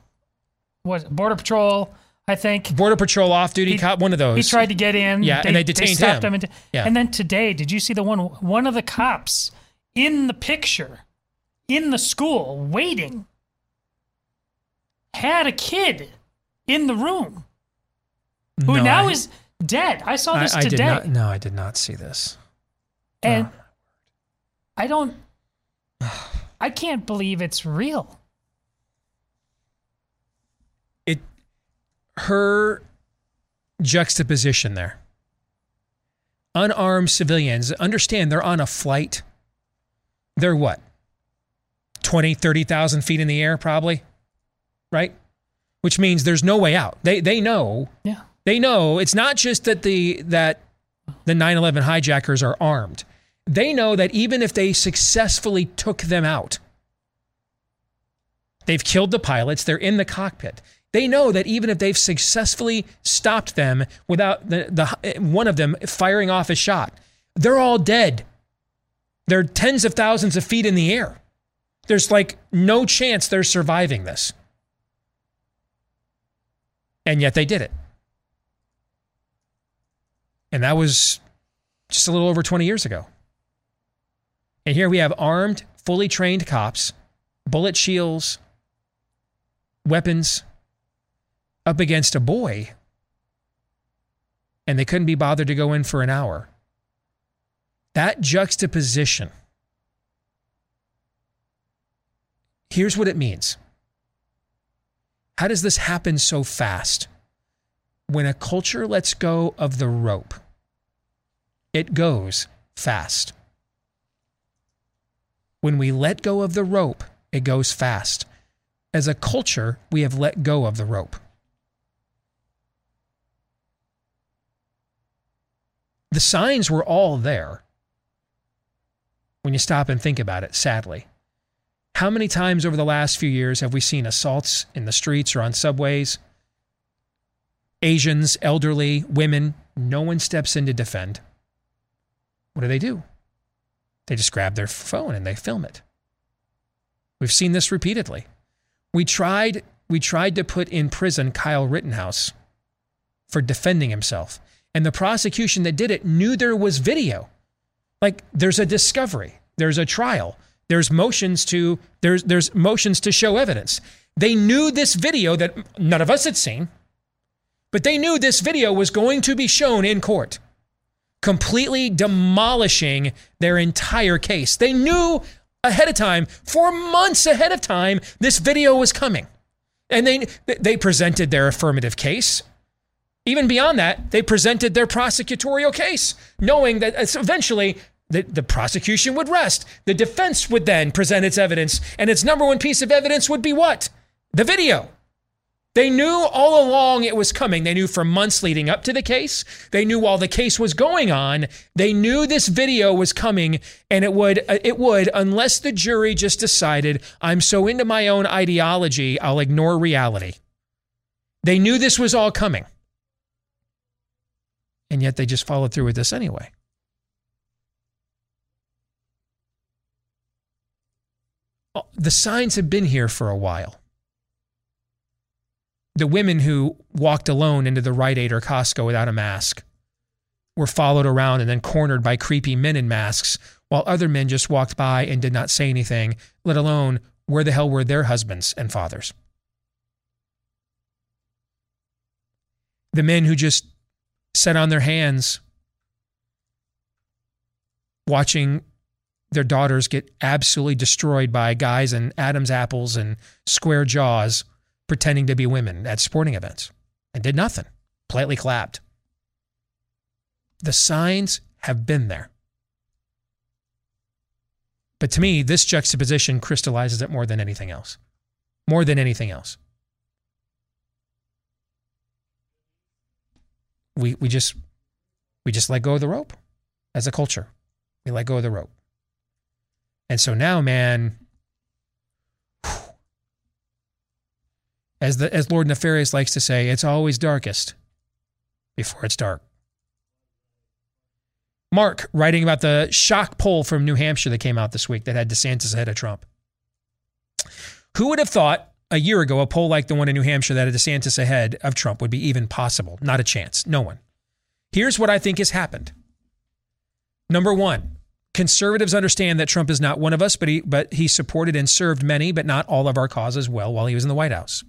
what border patrol, I think. Border Patrol off duty cop, one of those. He tried to get in. Yeah, and they detained stopped him. and, Yeah. and then today, did you see the one? One of the cops in the picture, in the school, waiting, had a kid in the room who No, now I- is dead. I saw this I today. did not. No, I did not see this. And ah. I don't, I can't believe it's real. It, her juxtaposition there. Unarmed civilians, understand they're on a flight. They're what? 20, 30,000 feet in the air, probably, right? Which means there's no way out. They, they know. Yeah. They know it's not just that the that the 9/11 hijackers are armed. They know that even if they successfully took them out, they've killed the pilots, they're in the cockpit. They know that even if they've successfully stopped them without the, the one of them firing off a shot, they're all dead. They're tens of thousands of feet in the air. There's like no chance they're surviving this. And yet they did it. And that was just a little over 20 years ago. And here we have armed, fully trained cops, bullet shields, weapons up against a boy. And they couldn't be bothered to go in for an hour. That juxtaposition. Here's what it means. How does this happen so fast? When a culture lets go of the rope, it goes fast. When we let go of the rope, it goes fast. As a culture, we have let go of the rope. The signs were all there. when you stop and think about it, sadly. How many times over the last few years have we seen assaults in the streets or on subways? Asians, elderly, women, no one steps in to defend. What do they do? They just grab their phone and they film it. We've seen this repeatedly. We tried we tried to put in prison Kyle Rittenhouse for defending himself. And the prosecution that did it knew there was video. Like there's a discovery, there's a trial, there's motions to there's there's motions to show evidence. They knew this video that none of us had seen, but they knew this video was going to be shown in court, completely demolishing their entire case. They knew ahead of time, for months ahead of time, this video was coming. And they they presented their affirmative case. Even beyond that, they presented their prosecutorial case, knowing that eventually the, the prosecution would rest. The defense would then present its evidence, and its number one piece of evidence would be what? The video. They knew all along it was coming. They knew for months leading up to the case. They knew while the case was going on. They knew this video was coming and it would uh, it would unless the jury just decided I'm so into my own ideology, I'll ignore reality. They knew this was all coming. And yet they just followed through with this anyway. Oh, the signs have been here for a while the women who walked alone into the Rite Aid or Costco without a mask were followed around and then cornered by creepy men in masks, while other men just walked by and did not say anything, let alone where the hell were their husbands and fathers? The men who just sat on their hands watching their daughters get absolutely destroyed by guys in Adam's apples and square jaws pretending to be women at sporting events and did nothing, politely clapped. The signs have been there. But to me, this juxtaposition crystallizes it more than anything else. More than anything else. We, we just we just let go of the rope as a culture. We let go of the rope. And so now, man, as the as Lord Nefarious likes to say, it's always darkest before it's dark. Mark writing about the shock poll from New Hampshire that came out this week that had DeSantis ahead of Trump. Who would have thought a year ago a poll like the one in New Hampshire that a DeSantis ahead of Trump would be even possible? Not a chance. No one. Here's what I think has happened. Number one, conservatives understand that Trump is not one of us, but he but he supported and served many, but not all of our causes well while he was in the White House.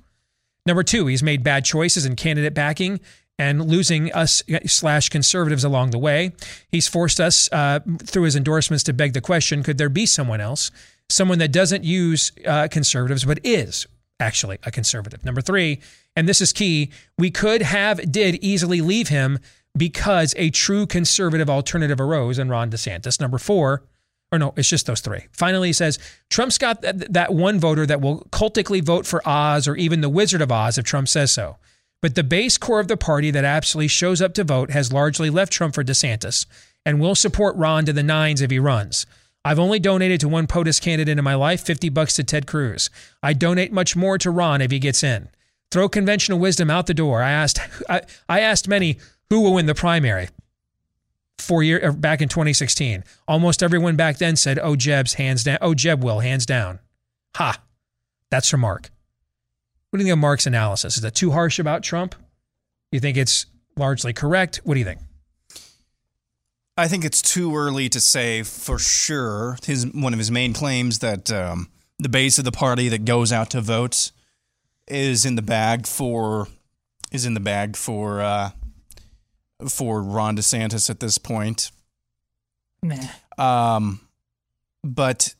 Number two, he's made bad choices in candidate backing and losing us slash conservatives along the way. He's forced us uh, through his endorsements to beg the question: Could there be someone else, someone that doesn't use uh, conservatives but is actually a conservative? Number three, and this is key: we could have did easily leave him because a true conservative alternative arose in Ron DeSantis. Number four, or no, it's just those three. Finally, he says Trump's got that, that one voter that will cultically vote for Oz or even the Wizard of Oz if Trump says so. But the base core of the party that absolutely shows up to vote has largely left Trump for DeSantis and will support Ron to the nines if he runs. I've only donated to one POTUS candidate in my life, 50 bucks to Ted Cruz. I donate much more to Ron if he gets in. Throw conventional wisdom out the door. I asked I, I asked many who will win the primary four year er, back in 2016. Almost everyone back then said, "Oh, Jeb's hands down. Oh, Jeb will hands down." Ha, that's from Mark. What do you think of Mark's analysis? Is that too harsh about Trump? You think it's largely correct? What do you think? I think it's too early to say for sure. His one of his main claims that um, the base of the party that goes out to vote is in the bag for is in the bag for uh, for Ron DeSantis at this point. Nah. Um, but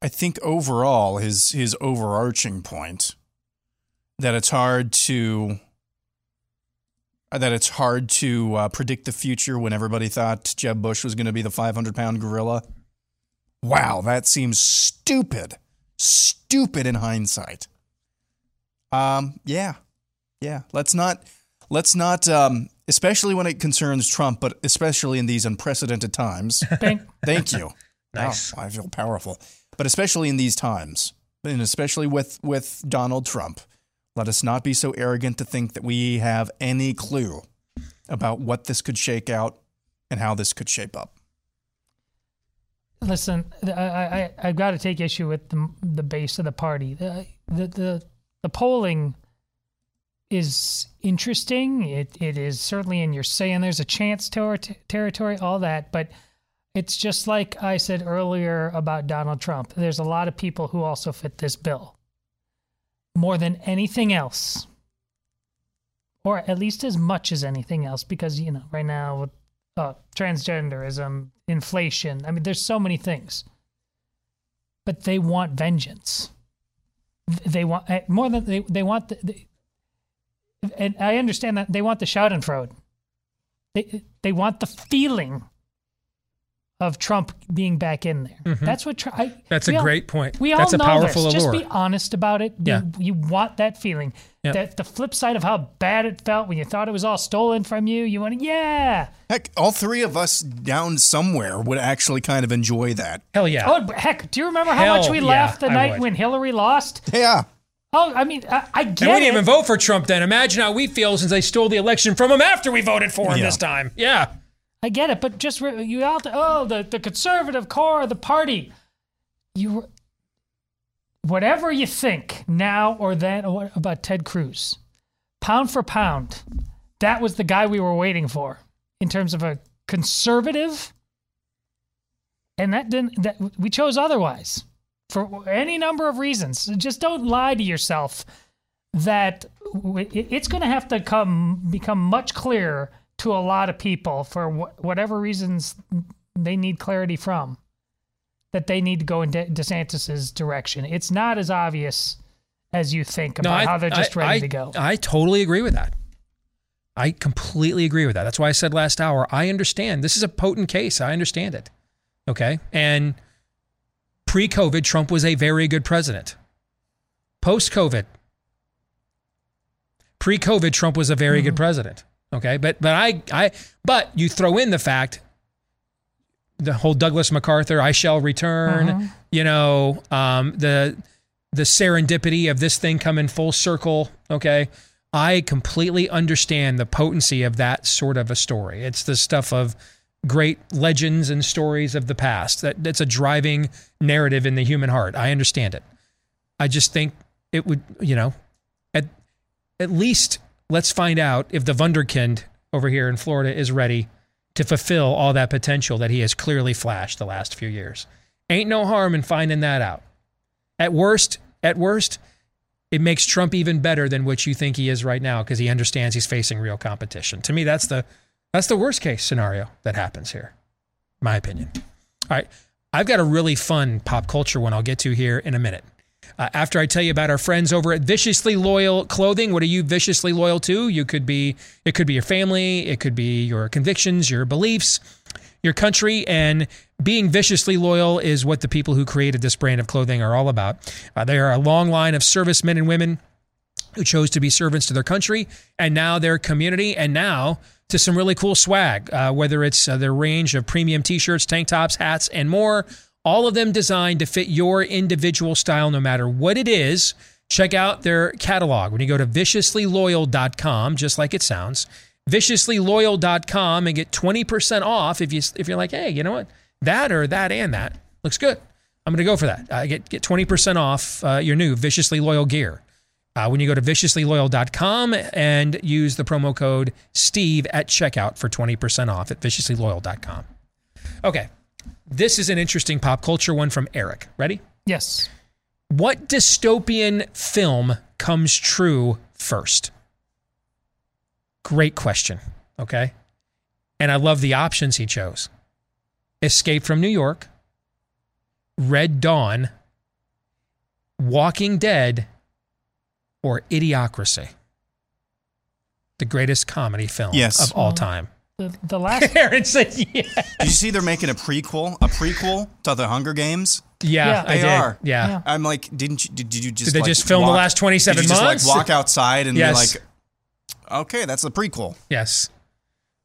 I think overall, his his overarching point that it's hard to that it's hard to uh, predict the future when everybody thought Jeb Bush was going to be the 500 pound gorilla. Wow, that seems stupid, stupid in hindsight. Um, yeah, yeah. Let's not let's not um, especially when it concerns Trump, but especially in these unprecedented times. Thank, Thank you. Nice. Oh, I feel powerful. But especially in these times, and especially with, with Donald Trump, let us not be so arrogant to think that we have any clue about what this could shake out and how this could shape up. Listen, I, I, I've got to take issue with the, the base of the party. The, the, the, the polling is interesting. It, it is certainly in your saying there's a chance ter- territory, all that. But it's just like I said earlier about Donald Trump. There's a lot of people who also fit this bill more than anything else, or at least as much as anything else, because, you know, right now with uh, transgenderism, inflation. I mean, there's so many things. But they want vengeance. They want eh, more than they, they want the, they, and I understand that they want the Schadenfreude. They they want the feeling of Trump being back in there. Mhm. That's what Trump. I, That's a all- great point. We That's all a know powerful this. Just be honest about it. You- Yeah. You, want that feeling. Yeah. That the flip side of how bad it felt when you thought it was all stolen from you. You want to, yeah. Heck, all three of us down somewhere would actually kind of enjoy that. Hell yeah. Oh heck! Do you remember how Hell much we yeah, laughed the I night would. when Hillary lost? Yeah. Oh, I mean, I, I get And we didn't it. even vote for Trump then. Imagine how we feel since they stole the election from him after we voted for him Yeah. this time. Yeah. I get it, but just re- you out. Oh, the the conservative core of the party. You, whatever you think now or then or about Ted Cruz, pound for pound, that was the guy we were waiting for in terms of a conservative. And that didn't. That we chose otherwise for any number of reasons. Just don't lie to yourself that it's going to have to come become much clearer to a lot of people for wh- whatever reasons they need clarity from that they need to go in De- DeSantis's direction. It's not as obvious as you think about how they're just I- ready I- to go. I totally agree with that. I completely agree with that. That's why I said last hour, I understand. This is a potent case. I understand it. Okay. And pre COVID, Trump was a very good president. Post COVID, pre COVID, Trump was a very good mm-hmm. president. Okay. But, but I, I, but you throw in the fact, the whole Douglas MacArthur, I shall return, Mhm. you know, um, the, the serendipity of this thing coming full circle. Okay. I completely understand the potency of that sort of a story. It's the stuff of great legends and stories of the past. That that's a driving narrative in the human heart. I understand it. I just think it would, you know, at at least let's find out if the Wunderkind over here in Florida is ready to fulfill all that potential that he has clearly flashed the last few years. Ain't no harm in finding that out. At worst, at worst, it makes Trump even better than what you think he is right now because he understands he's facing real competition. To me, that's the that's the worst case scenario that happens here. My opinion. All right, I've got a really fun pop culture one I'll get to here in a minute. Uh, after I tell you about our friends over at Viciously Loyal Clothing, what are you viciously loyal to? You could be it could be your family, it could be your convictions, your beliefs, your country, and being viciously loyal is what the people who created this brand of clothing are all about. Uh, they are a long line of servicemen and women who chose to be servants to their country and now their community, and now to some really cool swag, uh, whether it's uh, their range of premium t shirts, tank tops, hats, and more. All of them designed to fit your individual style, no matter what it is. Check out their catalog when you go to viciouslyloyal.com, just like it sounds. Viciouslyloyal.com and get 20% off if you if you're like, hey, you know what? That or that and that looks good. I'm going to go for that. Uh, get get 20% off uh, your new Viciously Loyal gear. Uh, when you go to viciouslyloyal.com and use the promo code Steve at checkout for 20% off at viciouslyloyal.com. Okay. This is an interesting pop culture one from Eric. Ready? Yes. What dystopian film comes true first? Great question. Okay. And I love the options he chose Escape from New York, Red Dawn, Walking Dead, or Idiocracy. The greatest comedy film Yes. of all time. The, the last Aaron said yeah. Did you see they're making a prequel, a prequel to the Hunger Games? Yeah, Yeah. They did. are. Yeah. Yeah. I'm like, didn't you? Did, did you just? Did they like, just film the last 27 did you just, months? Like walk outside and Yes. be like, okay, that's the prequel. Yes.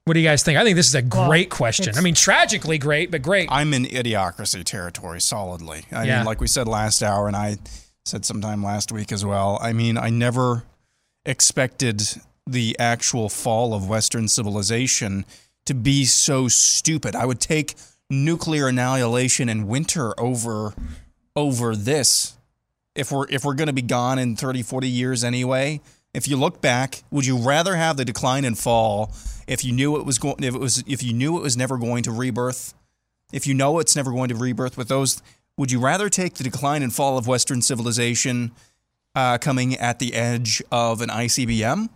What do you guys think? I think this is a Well, great question. I mean, tragically great, but great. I'm in idiocracy territory solidly. I Yeah. mean, like we said last hour, and I said sometime last week as well. I mean, I never expected the actual fall of Western civilization to be so stupid. I would take nuclear annihilation and winter over over this if we're if we're going to be gone in 30 40 years anyway if you look back would you rather have the decline and fall if you knew it was going if it was if you knew it was never going to rebirth if you know it's never going to rebirth with those would you rather take the decline and fall of western civilization uh, coming at the edge of an icbm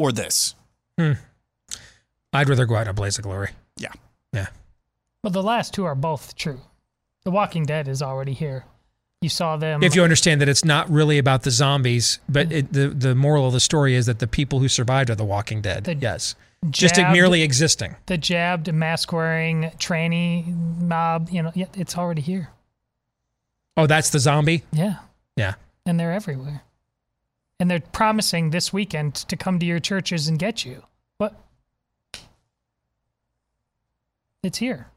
or this Hmm. I'd rather go out in a blaze of glory. Yeah. Yeah. Well, the last two are both true. The Walking Dead is already here. You saw them. If you understand that it's not really about the zombies, but it, the the moral of the story is that the people who survived are the Walking Dead. yes, just merely existing. the jabbed, mask wearing, tranny mob, you know, yeah, it's already here. Oh, that's the zombie. Yeah. Yeah. And they're everywhere. And they're promising this weekend to come to your churches and get you. What? It's here.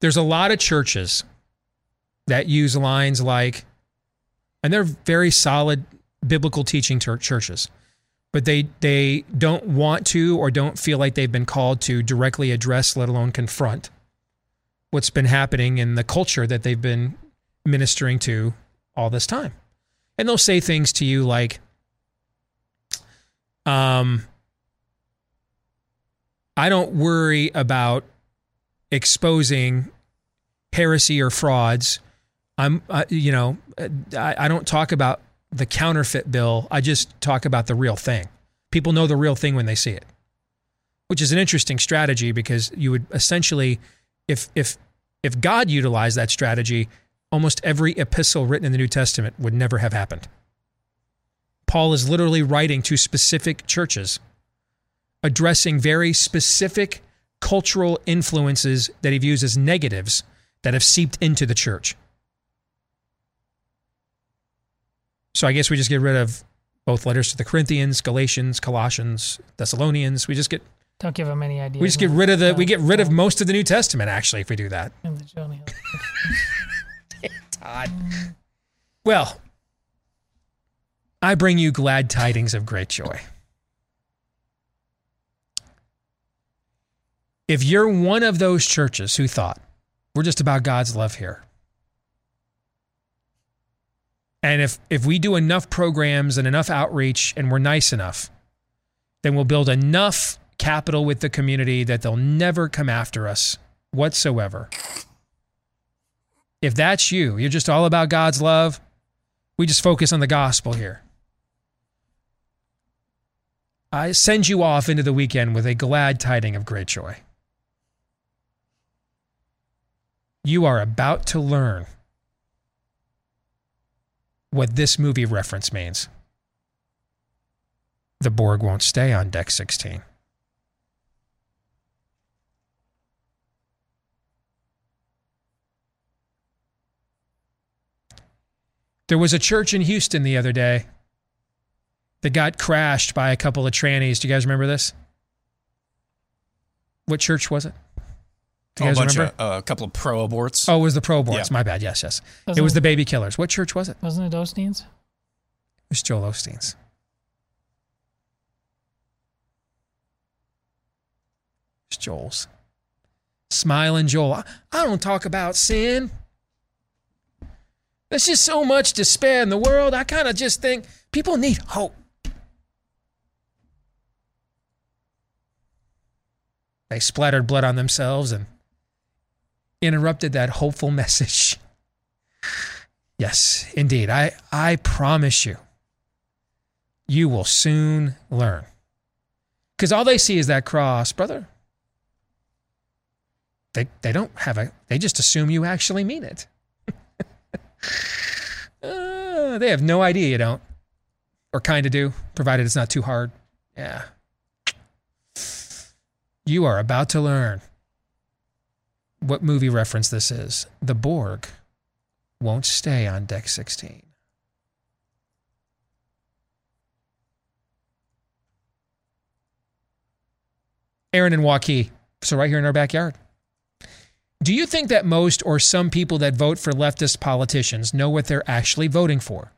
There's a lot of churches that use lines like, and they're very solid biblical teaching chur- churches, but they they don't want to or don't feel like they've been called to directly address, let alone confront what's been happening in the culture that they've been ministering to all this time. And they'll say things to you like, um, I don't worry about exposing heresy or frauds. I'm, uh, you know, I, I don't talk about the counterfeit bill. I just talk about the real thing. People know the real thing when they see it, which is an interesting strategy because you would essentially, if if if God utilized that strategy, almost every epistle written in the New Testament would never have happened. Paul is literally writing to specific churches, addressing very specific cultural influences that he views as negatives that have seeped into the church. So I guess we just get rid of both letters to the Corinthians, Galatians, Colossians, Thessalonians. We just get Don't give them any idea. we just get rid of the we get rid of most of the New Testament actually if we do that. Well, I bring you glad tidings of great joy. If you're one of those churches who thought we're just about God's love here, and if if we do enough programs and enough outreach and we're nice enough, then we'll build enough capital with the community that they'll never come after us whatsoever. If that's you, you're just all about God's love. We just focus on the gospel here. I send you off into the weekend with a glad tiding of great joy. You are about to learn what this movie reference means. The Borg won't stay on deck 16. There was a church in Houston the other day that got crashed by a couple of trannies. Do you guys remember this? What church was it? Do you a guys bunch remember? of uh, a couple of pro aborts. oh, it was the Pro Aborts. Yeah. My bad. Yes, yes. it Wasn't was it- the Baby Killers. What church was it? It Wasn't it Osteen's? was Joel Osteen's. It's Joel's. Smiling Joel. I, I don't talk about sin. There's just so much despair in the world. I kind of just think people need hope. They splattered blood on themselves and interrupted that hopeful message. Yes, indeed. I, I promise you, you will soon learn. Because all they see is that cross, brother. They, they don't have a, they just assume you actually mean it. Uh, they have no idea you don't, or kind of do, provided it's not too hard. Yeah. You are about to learn what movie reference this is. The Borg won't stay on deck 16. Aaron and Waukee, so right here in our backyard. Do you think that most or some people that vote for leftist politicians know what they're actually voting for?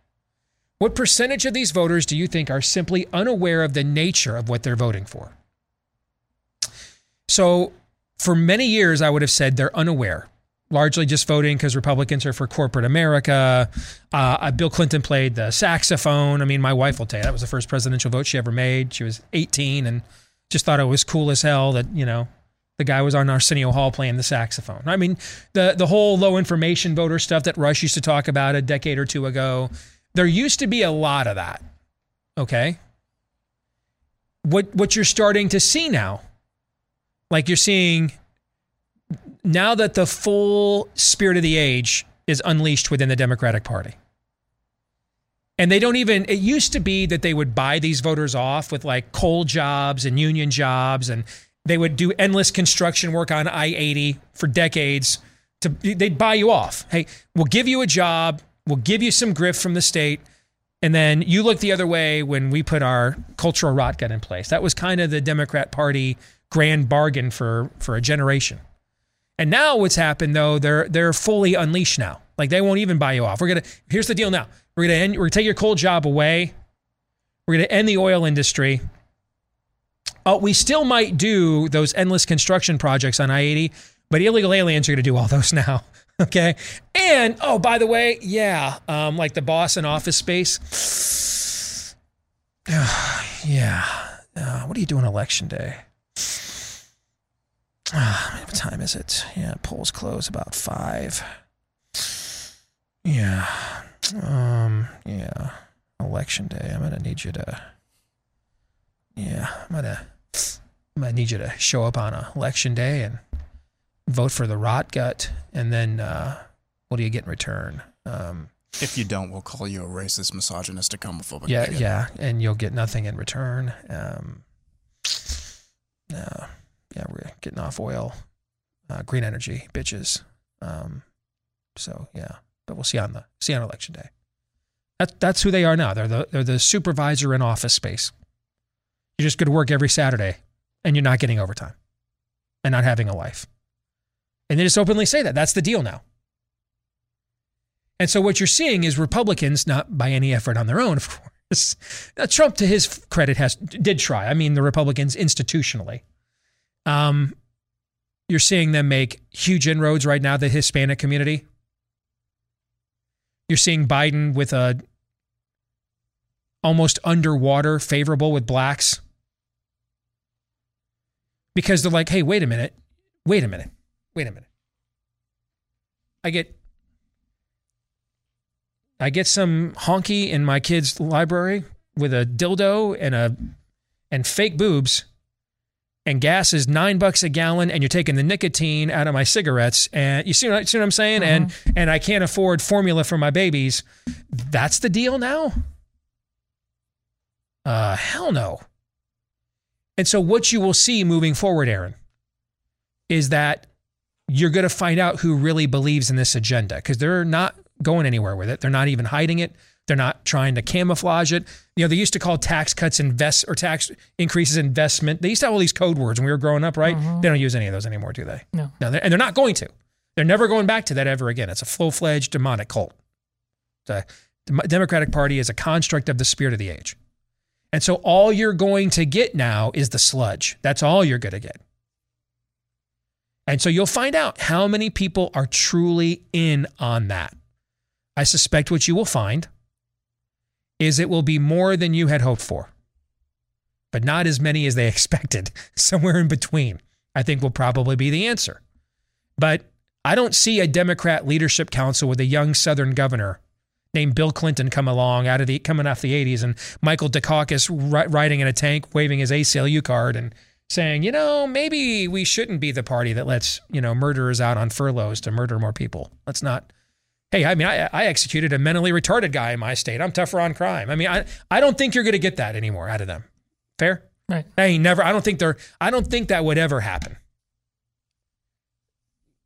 What percentage of these voters do you think are simply unaware of the nature of what they're voting for? So, for many years, I would have said they're unaware, largely just voting because Republicans are for corporate America. Uh, Bill Clinton played the saxophone. I mean, my wife will tell you that was the first presidential vote she ever made. She was 18 and just thought it was cool as hell that, you know, the guy was on Arsenio Hall playing the saxophone. I mean, the the whole low information voter stuff that Rush used to talk about a decade or two ago. There used to be a lot of that. Okay. What what you're starting to see now, like you're seeing now that the full spirit of the age is unleashed within the Democratic Party. And they don't even, it used to be that they would buy these voters off with like coal jobs and union jobs and they would do endless construction work on I 80 for decades. To, they'd buy you off. Hey, we'll give you a job, we'll give you some grift from the state, and then you look the other way when we put our cultural rot gut in place. That was kind of the Democrat Party grand bargain for, for a generation. And now what's happened though, they're they're fully unleashed now. Like they won't even buy you off. We're gonna here's the deal now. We're gonna end, we're gonna take your coal job away. We're gonna end the oil industry. Uh, we still might do those endless construction projects on I 80, but illegal aliens are going to do all those now. Okay. And, oh, by the way, yeah, um, like the boss in office space. yeah. Uh, what are you doing election day? Uh, what time is it? Yeah, polls close about five. Yeah. Um, yeah. Election day. I'm going to need you to yeah, I'm gonna I'm gonna need you to show up on election day and vote for the rot gut, and then uh, what do you get in return? Um, if you don't, we'll call you a racist, misogynistic, homophobic. Yeah, bigot. yeah, and you'll get nothing in return. Um, uh, yeah, we're getting off oil, uh, green energy, bitches. Um, so yeah, but we'll see on the see on election day. That, that's who they are now. They're the they're the supervisor in office space. You're just going to work every Saturday and you're not getting overtime and not having a life. And they just openly say that. That's the deal now. And so what you're seeing is Republicans, not by any effort on their own, of course. Trump, to his credit, has did try. I mean, the Republicans institutionally. Um, you're seeing them make huge inroads right now. The Hispanic community. You're seeing Biden with a almost underwater favorable with blacks because they're like, hey, wait a minute, wait a minute, wait a minute. I get I get some honky in my kid's library with a dildo and a and fake boobs and gas is nine bucks a gallon and you're taking the nicotine out of my cigarettes and you see what, see what I'm saying? And Mm-hmm. and I can't afford formula for my babies. That's the deal now? Uh hell no. And so, what you will see moving forward, Aaron, is that you're going to find out who really believes in this agenda because they're not going anywhere with it. They're not even hiding it. They're not trying to camouflage it. You know, they used to call tax cuts invest or tax increases investment. They used to have all these code words when we were growing up, right? Mm-hmm. They don't use any of those anymore, do they? No. No, they're- and they're not going to. They're never going back to that ever again. It's a full fledged demonic cult. The Democratic Party is a construct of the spirit of the age. And so all you're going to get now is the sludge. That's all you're going to get. And so you'll find out how many people are truly in on that. I suspect what you will find is it will be more than you had hoped for, but not as many as they expected. Somewhere in between, I think will probably be the answer. But I don't see a Democrat leadership council with a young Southern governor named Bill Clinton come along out of the coming off the 80s and Michael Dukakis ri- riding in a tank waving his ACLU card and saying, you know, maybe we shouldn't be the party that lets, you know, murderers out on furloughs to murder more people. Let's not. Hey, I mean, I, I executed a mentally retarded guy in my state. I'm tougher on crime. I mean, I, I don't think you're going to get that anymore out of them. Fair? Right. I never, I don't think they're, I don't think that would ever happen.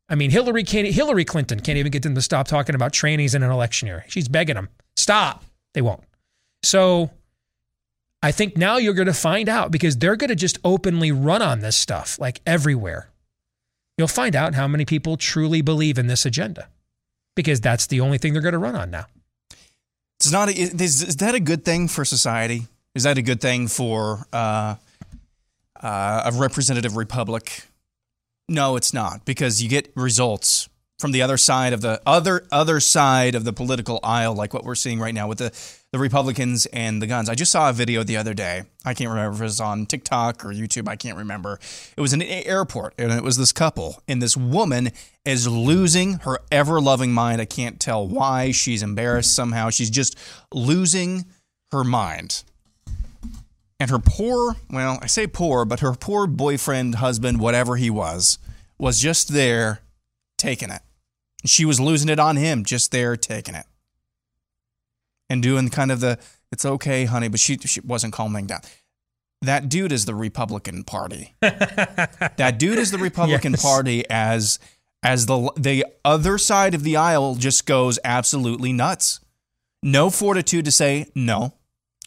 I mean, Hillary can't, Hillary Clinton can't even get them to stop talking about trainees in an election year. She's begging them, stop. They won't. So I think now you're going to find out because they're going to just openly run on this stuff like everywhere. You'll find out how many people truly believe in this agenda because that's the only thing they're going to run on now. It's not. Is, is that a good thing for society? Is that a good thing for uh, uh, a representative republic? No, it's not because you get results from the other side of the other other side of the political aisle, like what we're seeing right now with the the Republicans and the guns. I just saw a video the other day. I can't remember if it was on TikTok or YouTube. I can't remember. It was an airport, and it was this couple, and this woman is losing her ever loving mind. I can't tell why. She's embarrassed somehow. She's just losing her mind. And her poor, well, I say poor, but her poor boyfriend, husband, whatever he was, was just there taking it. She was losing it on him, just there taking it. And doing kind of the, it's okay, honey, but she, she wasn't calming down. That dude is the Republican Party. that dude is the Republican yes. Party as as the the other side of the aisle just goes absolutely nuts. No fortitude to say no,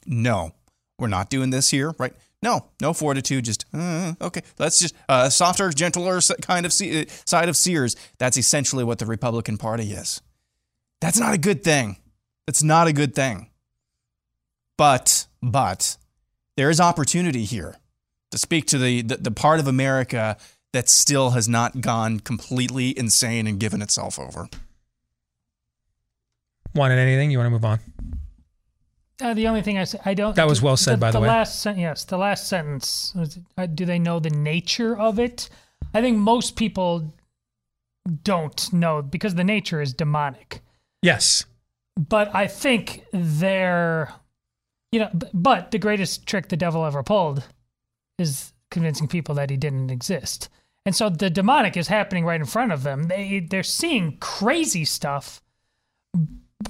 no, we're not doing this here, right? No, no fortitude. Just uh, okay. Let's just uh, softer, gentler kind of uh, side of Sears. That's essentially what the Republican Party is. That's not a good thing. That's not a good thing. But but there is opportunity here to speak to the, the, the part of America that still has not gone completely insane and given itself over. Wanted anything? You want to move on? Uh, the only thing I say, I don't. That was well said, the, by the, the way. Last sen- yes, the last sentence. Was, uh, do they know the nature of it? I think most people don't know because the nature is demonic. Yes. But I think they're, you know, but the greatest trick the devil ever pulled is convincing people that he didn't exist. And so the demonic is happening right in front of them. They they're seeing crazy stuff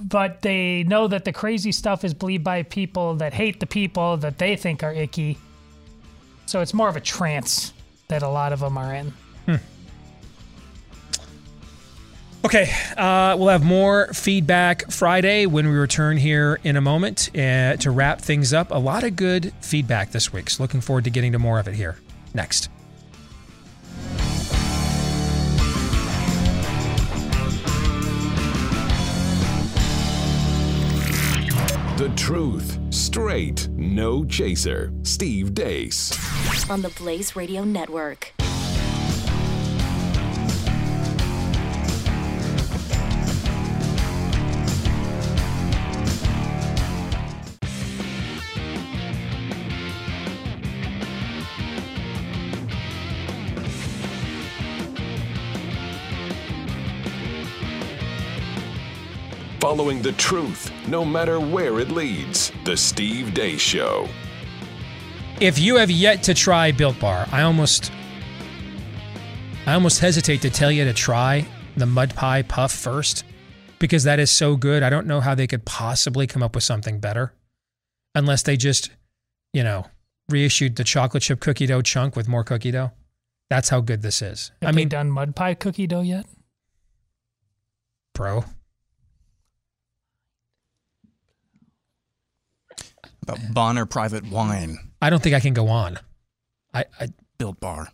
but they know that the crazy stuff is believed by people that hate the people that they think are icky. So it's more of a trance that a lot of them are in. Hmm. Okay, uh, we'll have more feedback Friday when we return here in a moment uh, to wrap things up. A lot of good feedback this week, so looking forward to getting to more of it here next. The truth, straight, no chaser. Steve Deace. On the Blaze Radio Network. Following the truth, no matter where it leads. The Steve Deace Show. If you have yet to try Built Bar, I almost I almost hesitate to tell you to try the mud pie puff first because that is so good. I don't know how they could possibly come up with something better unless they just, you know, reissued the chocolate chip cookie dough chunk with more cookie dough. That's how good this is. Have I mean, done mud pie cookie dough yet? Bro. Bonner Private Wine. I don't think I can go on. I, I Built Bar.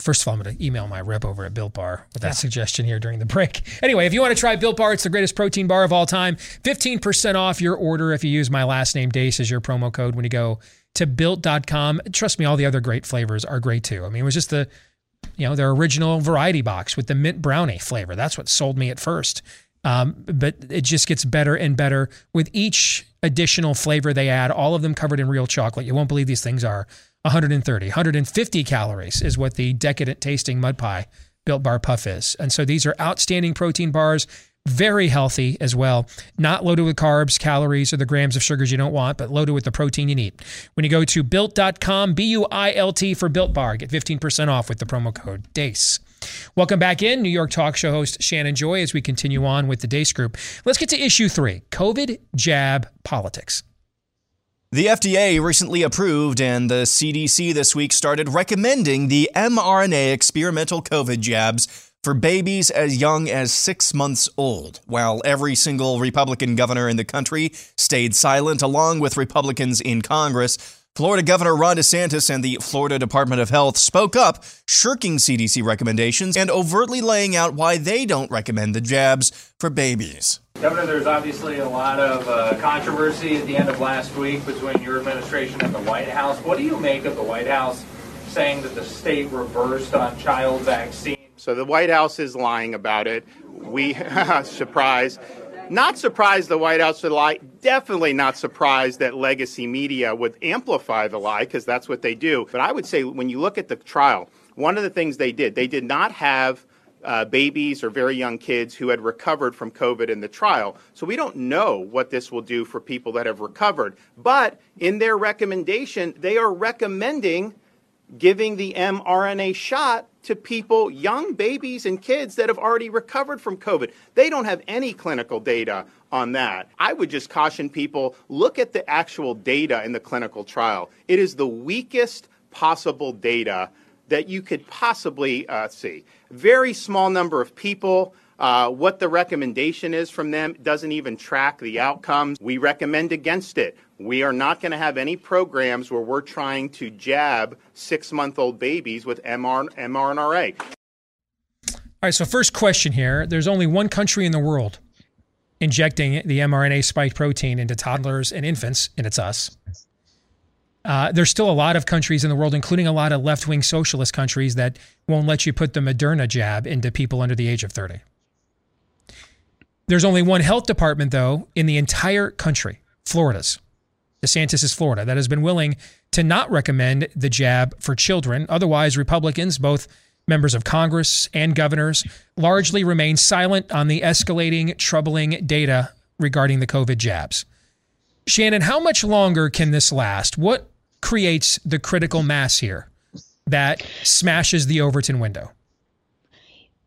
First of all, I'm going to email my rep over at Built Bar with that yeah. suggestion here during the break. Anyway, if you want to try Built Bar, it's the greatest protein bar of all time. 15% off your order if you use my last name, Deace, as your promo code when you go to built.com. Trust me, all the other great flavors are great too. I mean, it was just the, you know, their original variety box with the mint brownie flavor. That's what sold me at first. Um, but it just gets better and better with each additional flavor they add, all of them covered in real chocolate. You won't believe these things are 130, 150 calories is what the decadent tasting mud pie built bar puff is. And so these are outstanding protein bars, very healthy as well, not loaded with carbs, calories, or the grams of sugars you don't want, but loaded with the protein you need. When you go to built.com, B U I L T for built bar, get 15% off with the promo code DEACE. Welcome back in, New York talk show host Shannon Joy, as we continue on with the Deace Group. Let's get to issue three COVID jab politics. The FDA recently approved, and the CDC this week started recommending the mRNA experimental COVID jabs for babies as young as six months old, while every single Republican governor in the country stayed silent, along with Republicans in Congress. Florida Governor Ron DeSantis and the Florida Department of Health spoke up, shirking CDC recommendations and overtly laying out why they don't recommend the jabs for babies. Governor, there's obviously a lot of uh, controversy at the end of last week between your administration and the White House. What do you make of the White House saying that the state reversed on child vaccine? So the White House is lying about it. We, surprise. Not surprised the White House would lie. Definitely not surprised that legacy media would amplify the lie because that's what they do. But I would say when you look at the trial, one of the things they did, they did not have uh, babies or very young kids who had recovered from COVID in the trial. So we don't know what this will do for people that have recovered. But in their recommendation, they are recommending giving the mRNA shot to people, young babies and kids that have already recovered from COVID. They don't have any clinical data on that. I would just caution people look at the actual data in the clinical trial. It is the weakest possible data that you could possibly uh, see. Very small number of people. Uh, what the recommendation is from them doesn't even track the outcomes. We recommend against it. We are not going to have any programs where we're trying to jab six month old babies with MR- mRNA. All right, so first question here there's only one country in the world injecting the mRNA spike protein into toddlers and infants, and it's us. Uh, there's still a lot of countries in the world, including a lot of left wing socialist countries, that won't let you put the Moderna jab into people under the age of 30. There's only one health department, though, in the entire country, Florida's. DeSantis is Florida, that has been willing to not recommend the jab for children. Otherwise, Republicans, both members of Congress and governors, largely remain silent on the escalating, troubling data regarding the COVID jabs. Shannon, how much longer can this last? What creates the critical mass here that smashes the Overton window?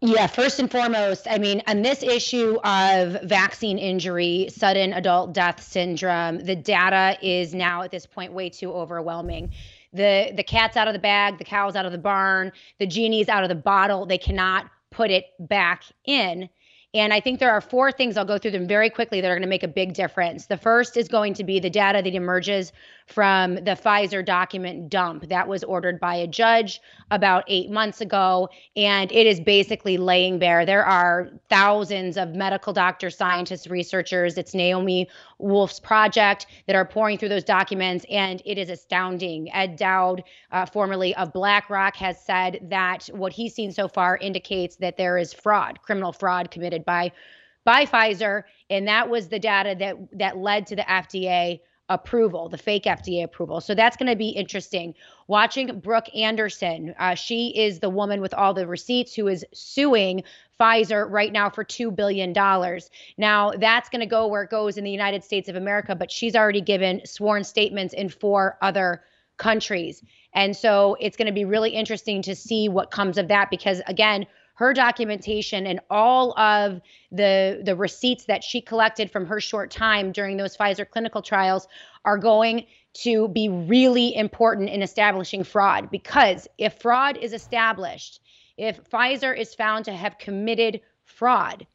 Yeah, first and foremost, I mean, on this issue of vaccine injury, sudden adult death syndrome, the data is now at this point way too overwhelming. The the cat's out of the bag, the cow's out of the barn, the genie's out of the bottle. They cannot put it back in. And I think there are four things, I'll go through them very quickly, that are going to make a big difference. The first is going to be the data that emerges from the Pfizer document dump that was ordered by a judge about eight months ago. And it is basically laying bare. There are thousands of medical doctors, scientists, researchers. It's Naomi Wolf's project that are pouring through those documents. And it is astounding. Ed Dowd, uh, formerly of BlackRock, has said that what he's seen so far indicates that there is fraud, criminal fraud committed by by Pfizer, and that was the data that that led to the FDA approval, the fake FDA approval. So that's going to be interesting. Watching Brooke Anderson, uh, she is the woman with all the receipts who is suing Pfizer right now for $2 billion. Now, that's going to go where it goes in the United States of America, but she's already given sworn statements in four other countries. And so it's going to be really interesting to see what comes of that because, again, her documentation and all of the the receipts that she collected from her short time during those Pfizer clinical trials are going to be really important in establishing fraud. Because if fraud is established, if Pfizer is found to have committed fraud,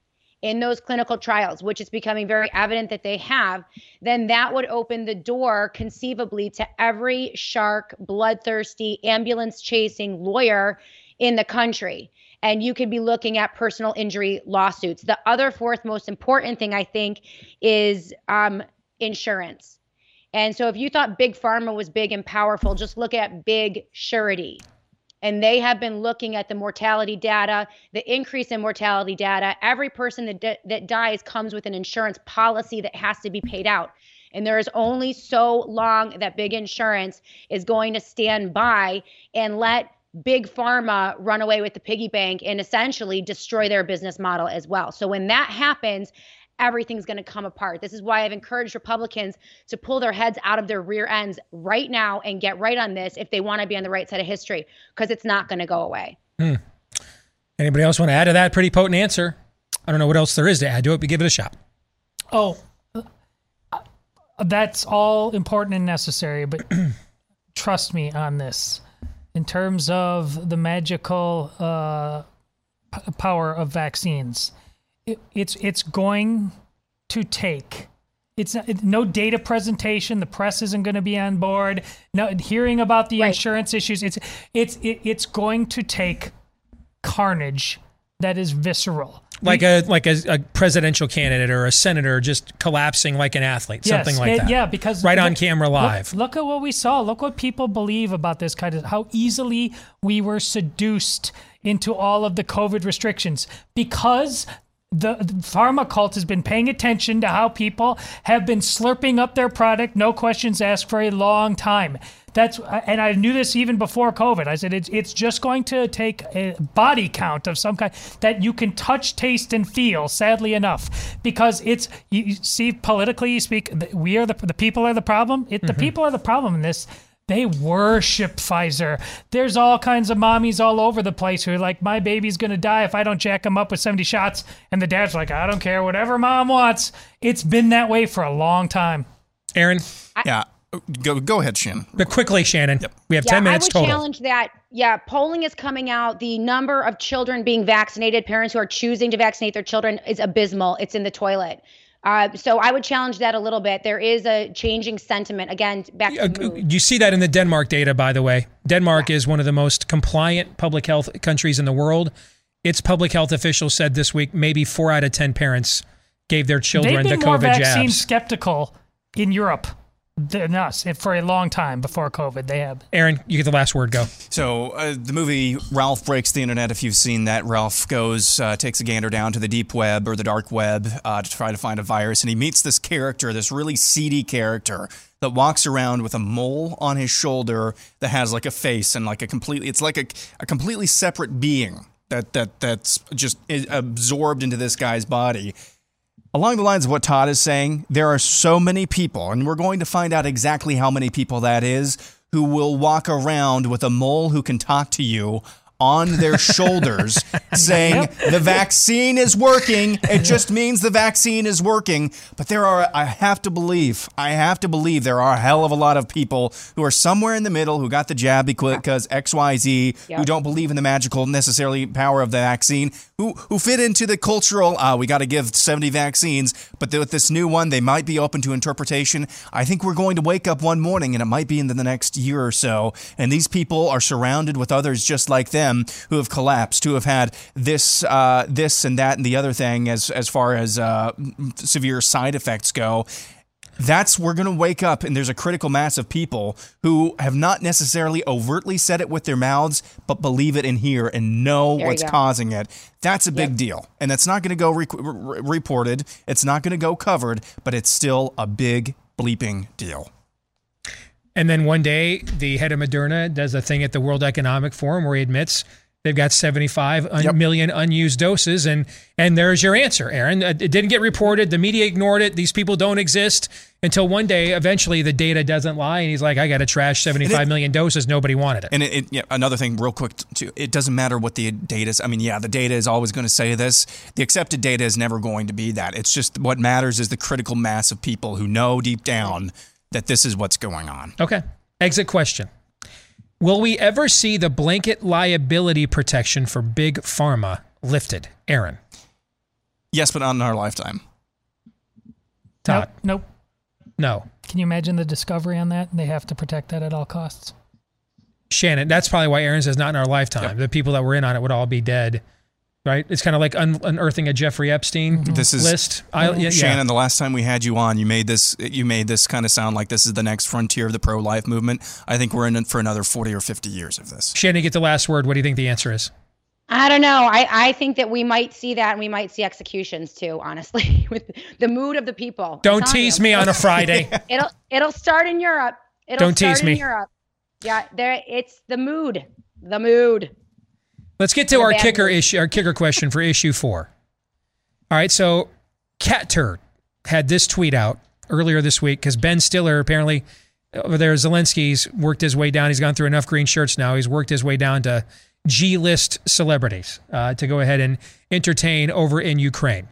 in those clinical trials, which is becoming very evident that they have, then that would open the door conceivably to every shark, bloodthirsty, ambulance chasing lawyer in the country and you could be looking at personal injury lawsuits. The other fourth most important thing I think is um, insurance. And so if you thought big pharma was big and powerful, just look at big surety. And they have been looking at the mortality data, the increase in mortality data. Every person that, d- that dies comes with an insurance policy that has to be paid out. And there is only so long that big insurance is going to stand by and let big pharma run away with the piggy bank and essentially destroy their business model as well. So when that happens, everything's going to come apart. This is why I've encouraged Republicans to pull their heads out of their rear ends right now and get right on this if they want to be on the right side of history because it's not going to go away. Hmm. Anybody else want to add to that pretty potent answer? I don't know what else there is to add to it, but give it a shot. Oh, that's all important and necessary, but trust me on this in terms of the magical uh, p- power of vaccines. It, it's it's going to take. It's not, it- no data presentation. The press isn't going to be on board. No hearing about the insurance issues. It's it's it, it's going to take carnage that is visceral. Like a like a, a presidential candidate or a senator just collapsing like an athlete, something like it- that. Yeah, because right on look- camera look- live. Look, at what we saw. Look what people believe about this kind of how easily we were seduced into all of the COVID restrictions because the, the pharma cult has been paying attention to how people have been slurping up their product, no questions asked, for a long time. That's and I knew this even before COVID. I said it's it's just going to take a body count of some kind that you can touch, taste, and feel. Sadly enough, because it's you, you see politically you speak. We are the the people are the problem. It, The mm-hmm. people are the problem in this. They worship Pfizer. There's all kinds of mommies all over the place who are like, my baby's gonna die if I don't jack him up with 70 shots, and the dad's like, I don't care, whatever mom wants. It's been that way for a long time. Aaron, yeah, go go ahead, Shannon. but quickly, Shannon. Yep. We have yeah, ten minutes I would total. challenge that. Yeah, polling is coming out. The number of children being vaccinated, parents who are choosing to vaccinate their children, is abysmal. It's in the toilet. Uh, so I would challenge that a little bit. There is a changing sentiment. Again, back to mood. You see that in the Denmark data, by the way. Denmark is one of the most compliant public health countries in the world. Its public health officials said this week maybe four out of 10 parents gave their children They've the been more COVID vaccine jabs. skeptical in Europe than us for a long time before COVID. They have. Aaron, you get the last word. Go. So uh, the movie Ralph Breaks the Internet. If you've seen that, Ralph goes uh, takes a gander down to the deep web or the dark web uh, to try to find a virus, and he meets this character, this really seedy character that walks around with a mole on his shoulder that has like a face and like a completely. It's like a, a completely separate being that that that's just absorbed into this guy's body. Along the lines of what Todd is saying, there are so many people, and we're going to find out exactly how many people that is, who will walk around with a mole who can talk to you on their shoulders saying the vaccine is working. It just means the vaccine is working. But there are, I have to believe, I have to believe there are a hell of a lot of people who are somewhere in the middle who got the jab because XYZ, who don't believe in the magical necessarily power of the vaccine, who, who fit into the cultural, uh, we got to give 70 vaccines, but with this new one, they might be open to interpretation. I think we're going to wake up one morning, and it might be in the next year or so, and these people are surrounded with others just like them who have collapsed, who have had this, uh, this and that and the other thing as as far as uh, severe side effects go. That's we're going to wake up and there's a critical mass of people who have not necessarily overtly said it with their mouths, but believe it in here and know There what's causing it. That's a big deal, and that's not going to go re- re- reported. It's not going to go covered, but it's still a big bleeping deal. And then one day, the head of Moderna does a thing at the World Economic Forum where he admits they've got 75 un- million unused doses, and and there's your answer, Aaron. It didn't get reported. The media ignored it. These people don't exist until one day, eventually, the data doesn't lie, and he's like, "I got to trash 75 million doses. Nobody wanted it." And it, it yeah, another thing, real quick, too. It doesn't matter what the data is. I mean, yeah, the data is always going to say this. The accepted data is never going to be that. It's just what matters is the critical mass of people who know deep down that this is what's going on. Okay. Exit question. Will we ever see the blanket liability protection for big pharma lifted? Aaron. Yes, but not in our lifetime. Todd. Nope. No. Can you imagine the discovery on that? They have to protect that at all costs. Shannon. That's probably why Aaron says not in our lifetime. The people that were in on it would all be dead. Right? It's kind of like un- unearthing a Jeffrey Epstein mm-hmm. This is list. I, mm-hmm. yeah, Shannon. The last time we had you on, you made this. You made this kind of sound like this is the next frontier of the pro-life movement. I think we're in it for another forty or fifty years of this. Shannon, get the last word. What do you think the answer is? I don't know. I, I think that we might see that and we might see executions too, honestly, with the mood of the people. Don't tease you. me on a Friday. It'll it'll start in Europe. It'll Don't start tease in me. Europe. Yeah, there it's the mood. The mood. Let's get to our kicker issue, our kicker question for issue four. All right, so Cat Turd had this tweet out earlier this week because Ben Stiller apparently over there, Zelensky's worked his way down. He's gone through enough green shirts now. He's worked his way down to G list celebrities uh, to go ahead and entertain over in Ukraine.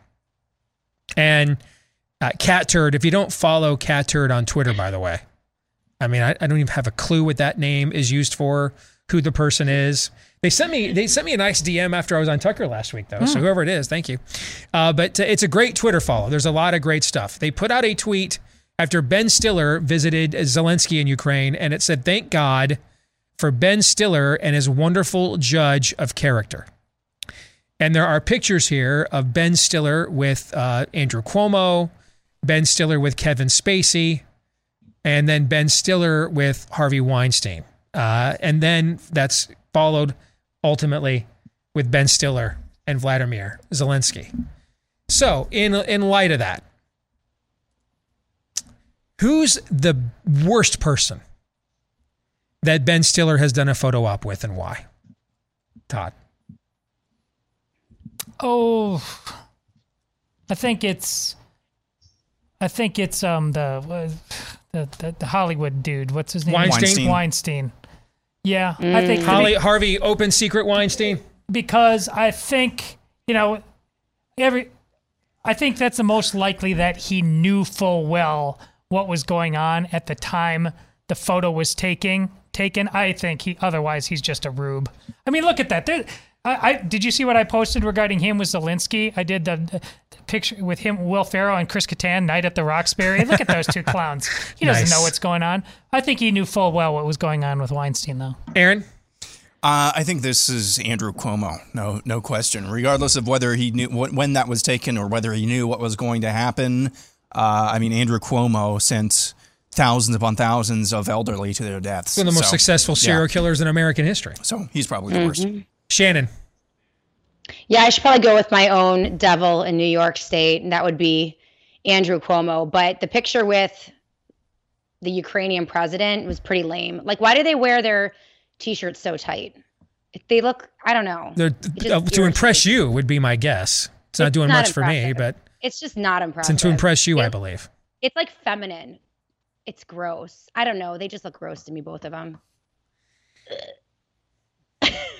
And uh, Cat Turd, if you don't follow Cat Turd on Twitter, by the way, I mean, I, I don't even have a clue what that name is used for, who the person is. They sent me they sent me a nice DM after I was on Tucker last week though. So Hmm. whoever it is, thank you. Uh, but uh, it's a great Twitter follow. There's a lot of great stuff. They put out a tweet after Ben Stiller visited Zelensky in Ukraine, and it said, "Thank God for Ben Stiller and his wonderful judge of character." And there are pictures here of Ben Stiller with uh, Andrew Cuomo, Ben Stiller with Kevin Spacey, and then Ben Stiller with Harvey Weinstein. Uh, and then that's followed ultimately with Ben Stiller and Vladimir Zelensky. So, in, in light of that, who's the worst person that Ben Stiller has done a photo op with and why? Todd. Oh, I think it's, I think it's um the the the, the Hollywood dude. What's his name? Weinstein? Weinstein. Weinstein. Yeah, I think mm. Holly, Harvey open secret Weinstein. because I think you know every. I think that's the most likely that he knew full well what was going on at the time the photo was taking taken. I think he otherwise he's just a rube. I mean, look at that. There, I, I did you see what I posted regarding him with Zelensky? I did the, the picture with him, Will Ferrell, and Chris Kattan, Night at the Roxbury. Look at those two clowns. He doesn't Nice. know what's going on. I think he knew full well what was going on with Weinstein, though. Aaron? Uh, I think this is Andrew Cuomo, no, no question. Regardless of whether he knew wh- when that was taken or whether he knew what was going to happen, uh, I mean, Andrew Cuomo sent thousands upon thousands of elderly to their deaths. One of the most So, successful yeah. serial killers in American history. So he's probably the worst. Shannon. Yeah, I should probably go with my own devil in New York State, and that would be Andrew Cuomo. But the picture with the Ukrainian president was pretty lame. Like, why do they wear their t-shirts so tight? They look, I don't know. They're, uh, to impress you would be my guess. It's not doing not much for me, but It's just not impressive. it's to impress you, I believe. It's like feminine. It's gross. I don't know. They just look gross to me, both of them.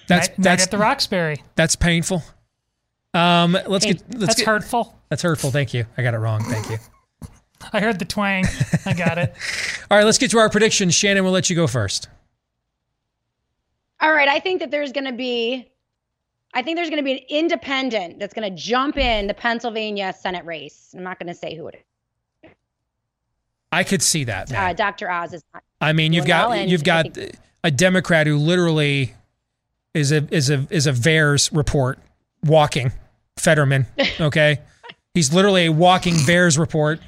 That's Night- Night at the Roxbury. That's painful. Um, let's Hey, get let's that's get, hurtful. That's hurtful. Thank you. I got it wrong. Thank you. I heard the twang. I got it. All right, let's get to our predictions. Shannon, we'll let you go first. All right, I think that there's going to be I think there's going to be an independent that's going to jump in the Pennsylvania Senate race. I'm not going to say who it is. I could see that. Uh, Dr. Oz is not. I mean, you've got well, you've got a Democrat who literally is a is a is a VAERS report walking Fetterman. Okay, he's literally a walking VAERS report,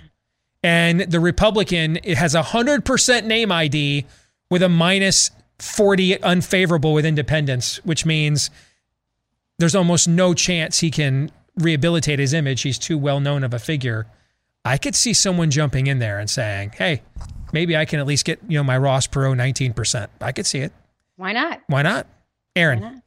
and the Republican it has a hundred percent name ID with a minus forty unfavorable with independents, which means there's almost no chance he can rehabilitate his image. He's too well known of a figure. I could see someone jumping in there and saying, "Hey, maybe I can at least get you know my Ross Perot 19%." I could see it. Why not? Why not? Aaron.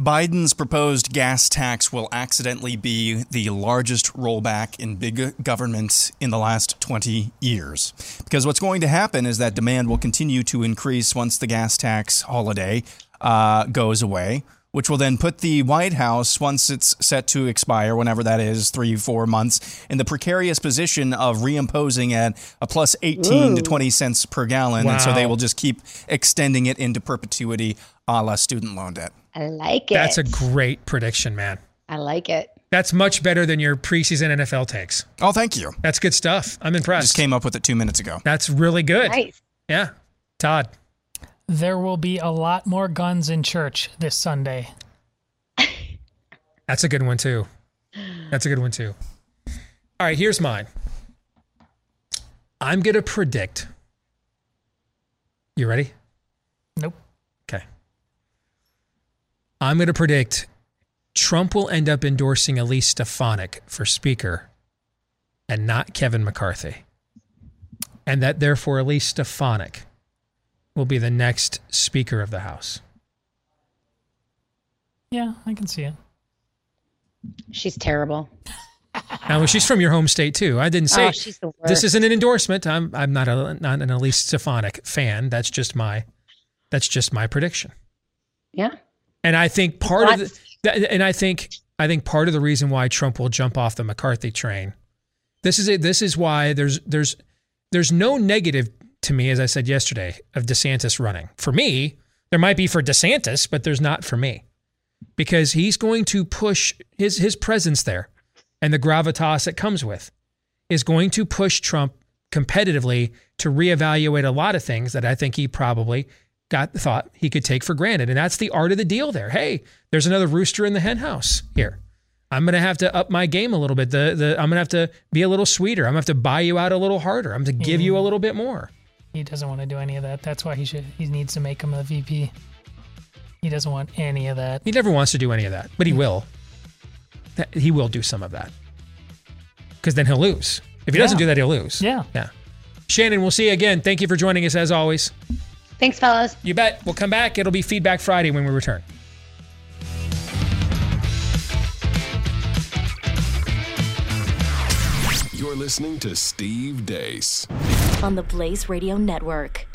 Biden's proposed gas tax will accidentally be the largest rollback in big government in the last 20 years. Because what's going to happen is that demand will continue to increase once the gas tax holiday uh, goes away, which will then put the White House, once it's set to expire, whenever that is, three, four months, in the precarious position of reimposing at a plus 18 to 20 cents per gallon. And so they will just keep extending it into perpetuity a la student loan debt. I like it. That's a great prediction, man. I like it. That's much better than your preseason NFL takes. Oh, thank you. That's good stuff. I'm impressed. Just came up with it two minutes ago. That's really good. Nice. Yeah. Todd. There will be a lot more guns in church this Sunday. That's a good one too. That's a good one too. All right, here's mine. I'm going to predict. You ready? Nope. Okay. I'm going to predict Trump will end up endorsing Elise Stefanik for Speaker and not Kevin McCarthy. And that therefore Elise Stefanik will be the next Speaker of the House. Yeah, I can see it. She's terrible. Now, she's from your home state too. I didn't say Oh, she's the this isn't an endorsement. I'm I'm not a not an Elise Stefanik fan. That's just my that's just my prediction. Yeah. And I think part of the and I think I think part of the reason why Trump will jump off the McCarthy train. This is it. This is why there's there's there's no negative to me, as I said yesterday, of DeSantis running. For me, There might be for DeSantis, but there's not for me because he's going to push his his presence there and the gravitas it comes with is going to push Trump competitively to reevaluate a lot of things that I think he probably got thought he could take for granted. And that's the art of the deal there. Hey, there's another rooster in the hen house here. I'm gonna have to up my game a little bit. The the I'm gonna have to be a little sweeter. I'm gonna have to buy you out a little harder. I'm gonna give you a mm. little bit more. He doesn't want to do any of that. That's why he should. He needs to make him a VP. He doesn't want any of that. He never wants to do any of that, but he mm. will. That- He will do some of that because then he'll lose. If he doesn't do that, he'll lose. Yeah. Yeah. Shannon, we'll see you again. Thank you for joining us as always. Thanks, fellas. You bet. We'll come back. It'll be Feedback Friday when we return. Listening to Steve Deace. On the Blaze Radio Network.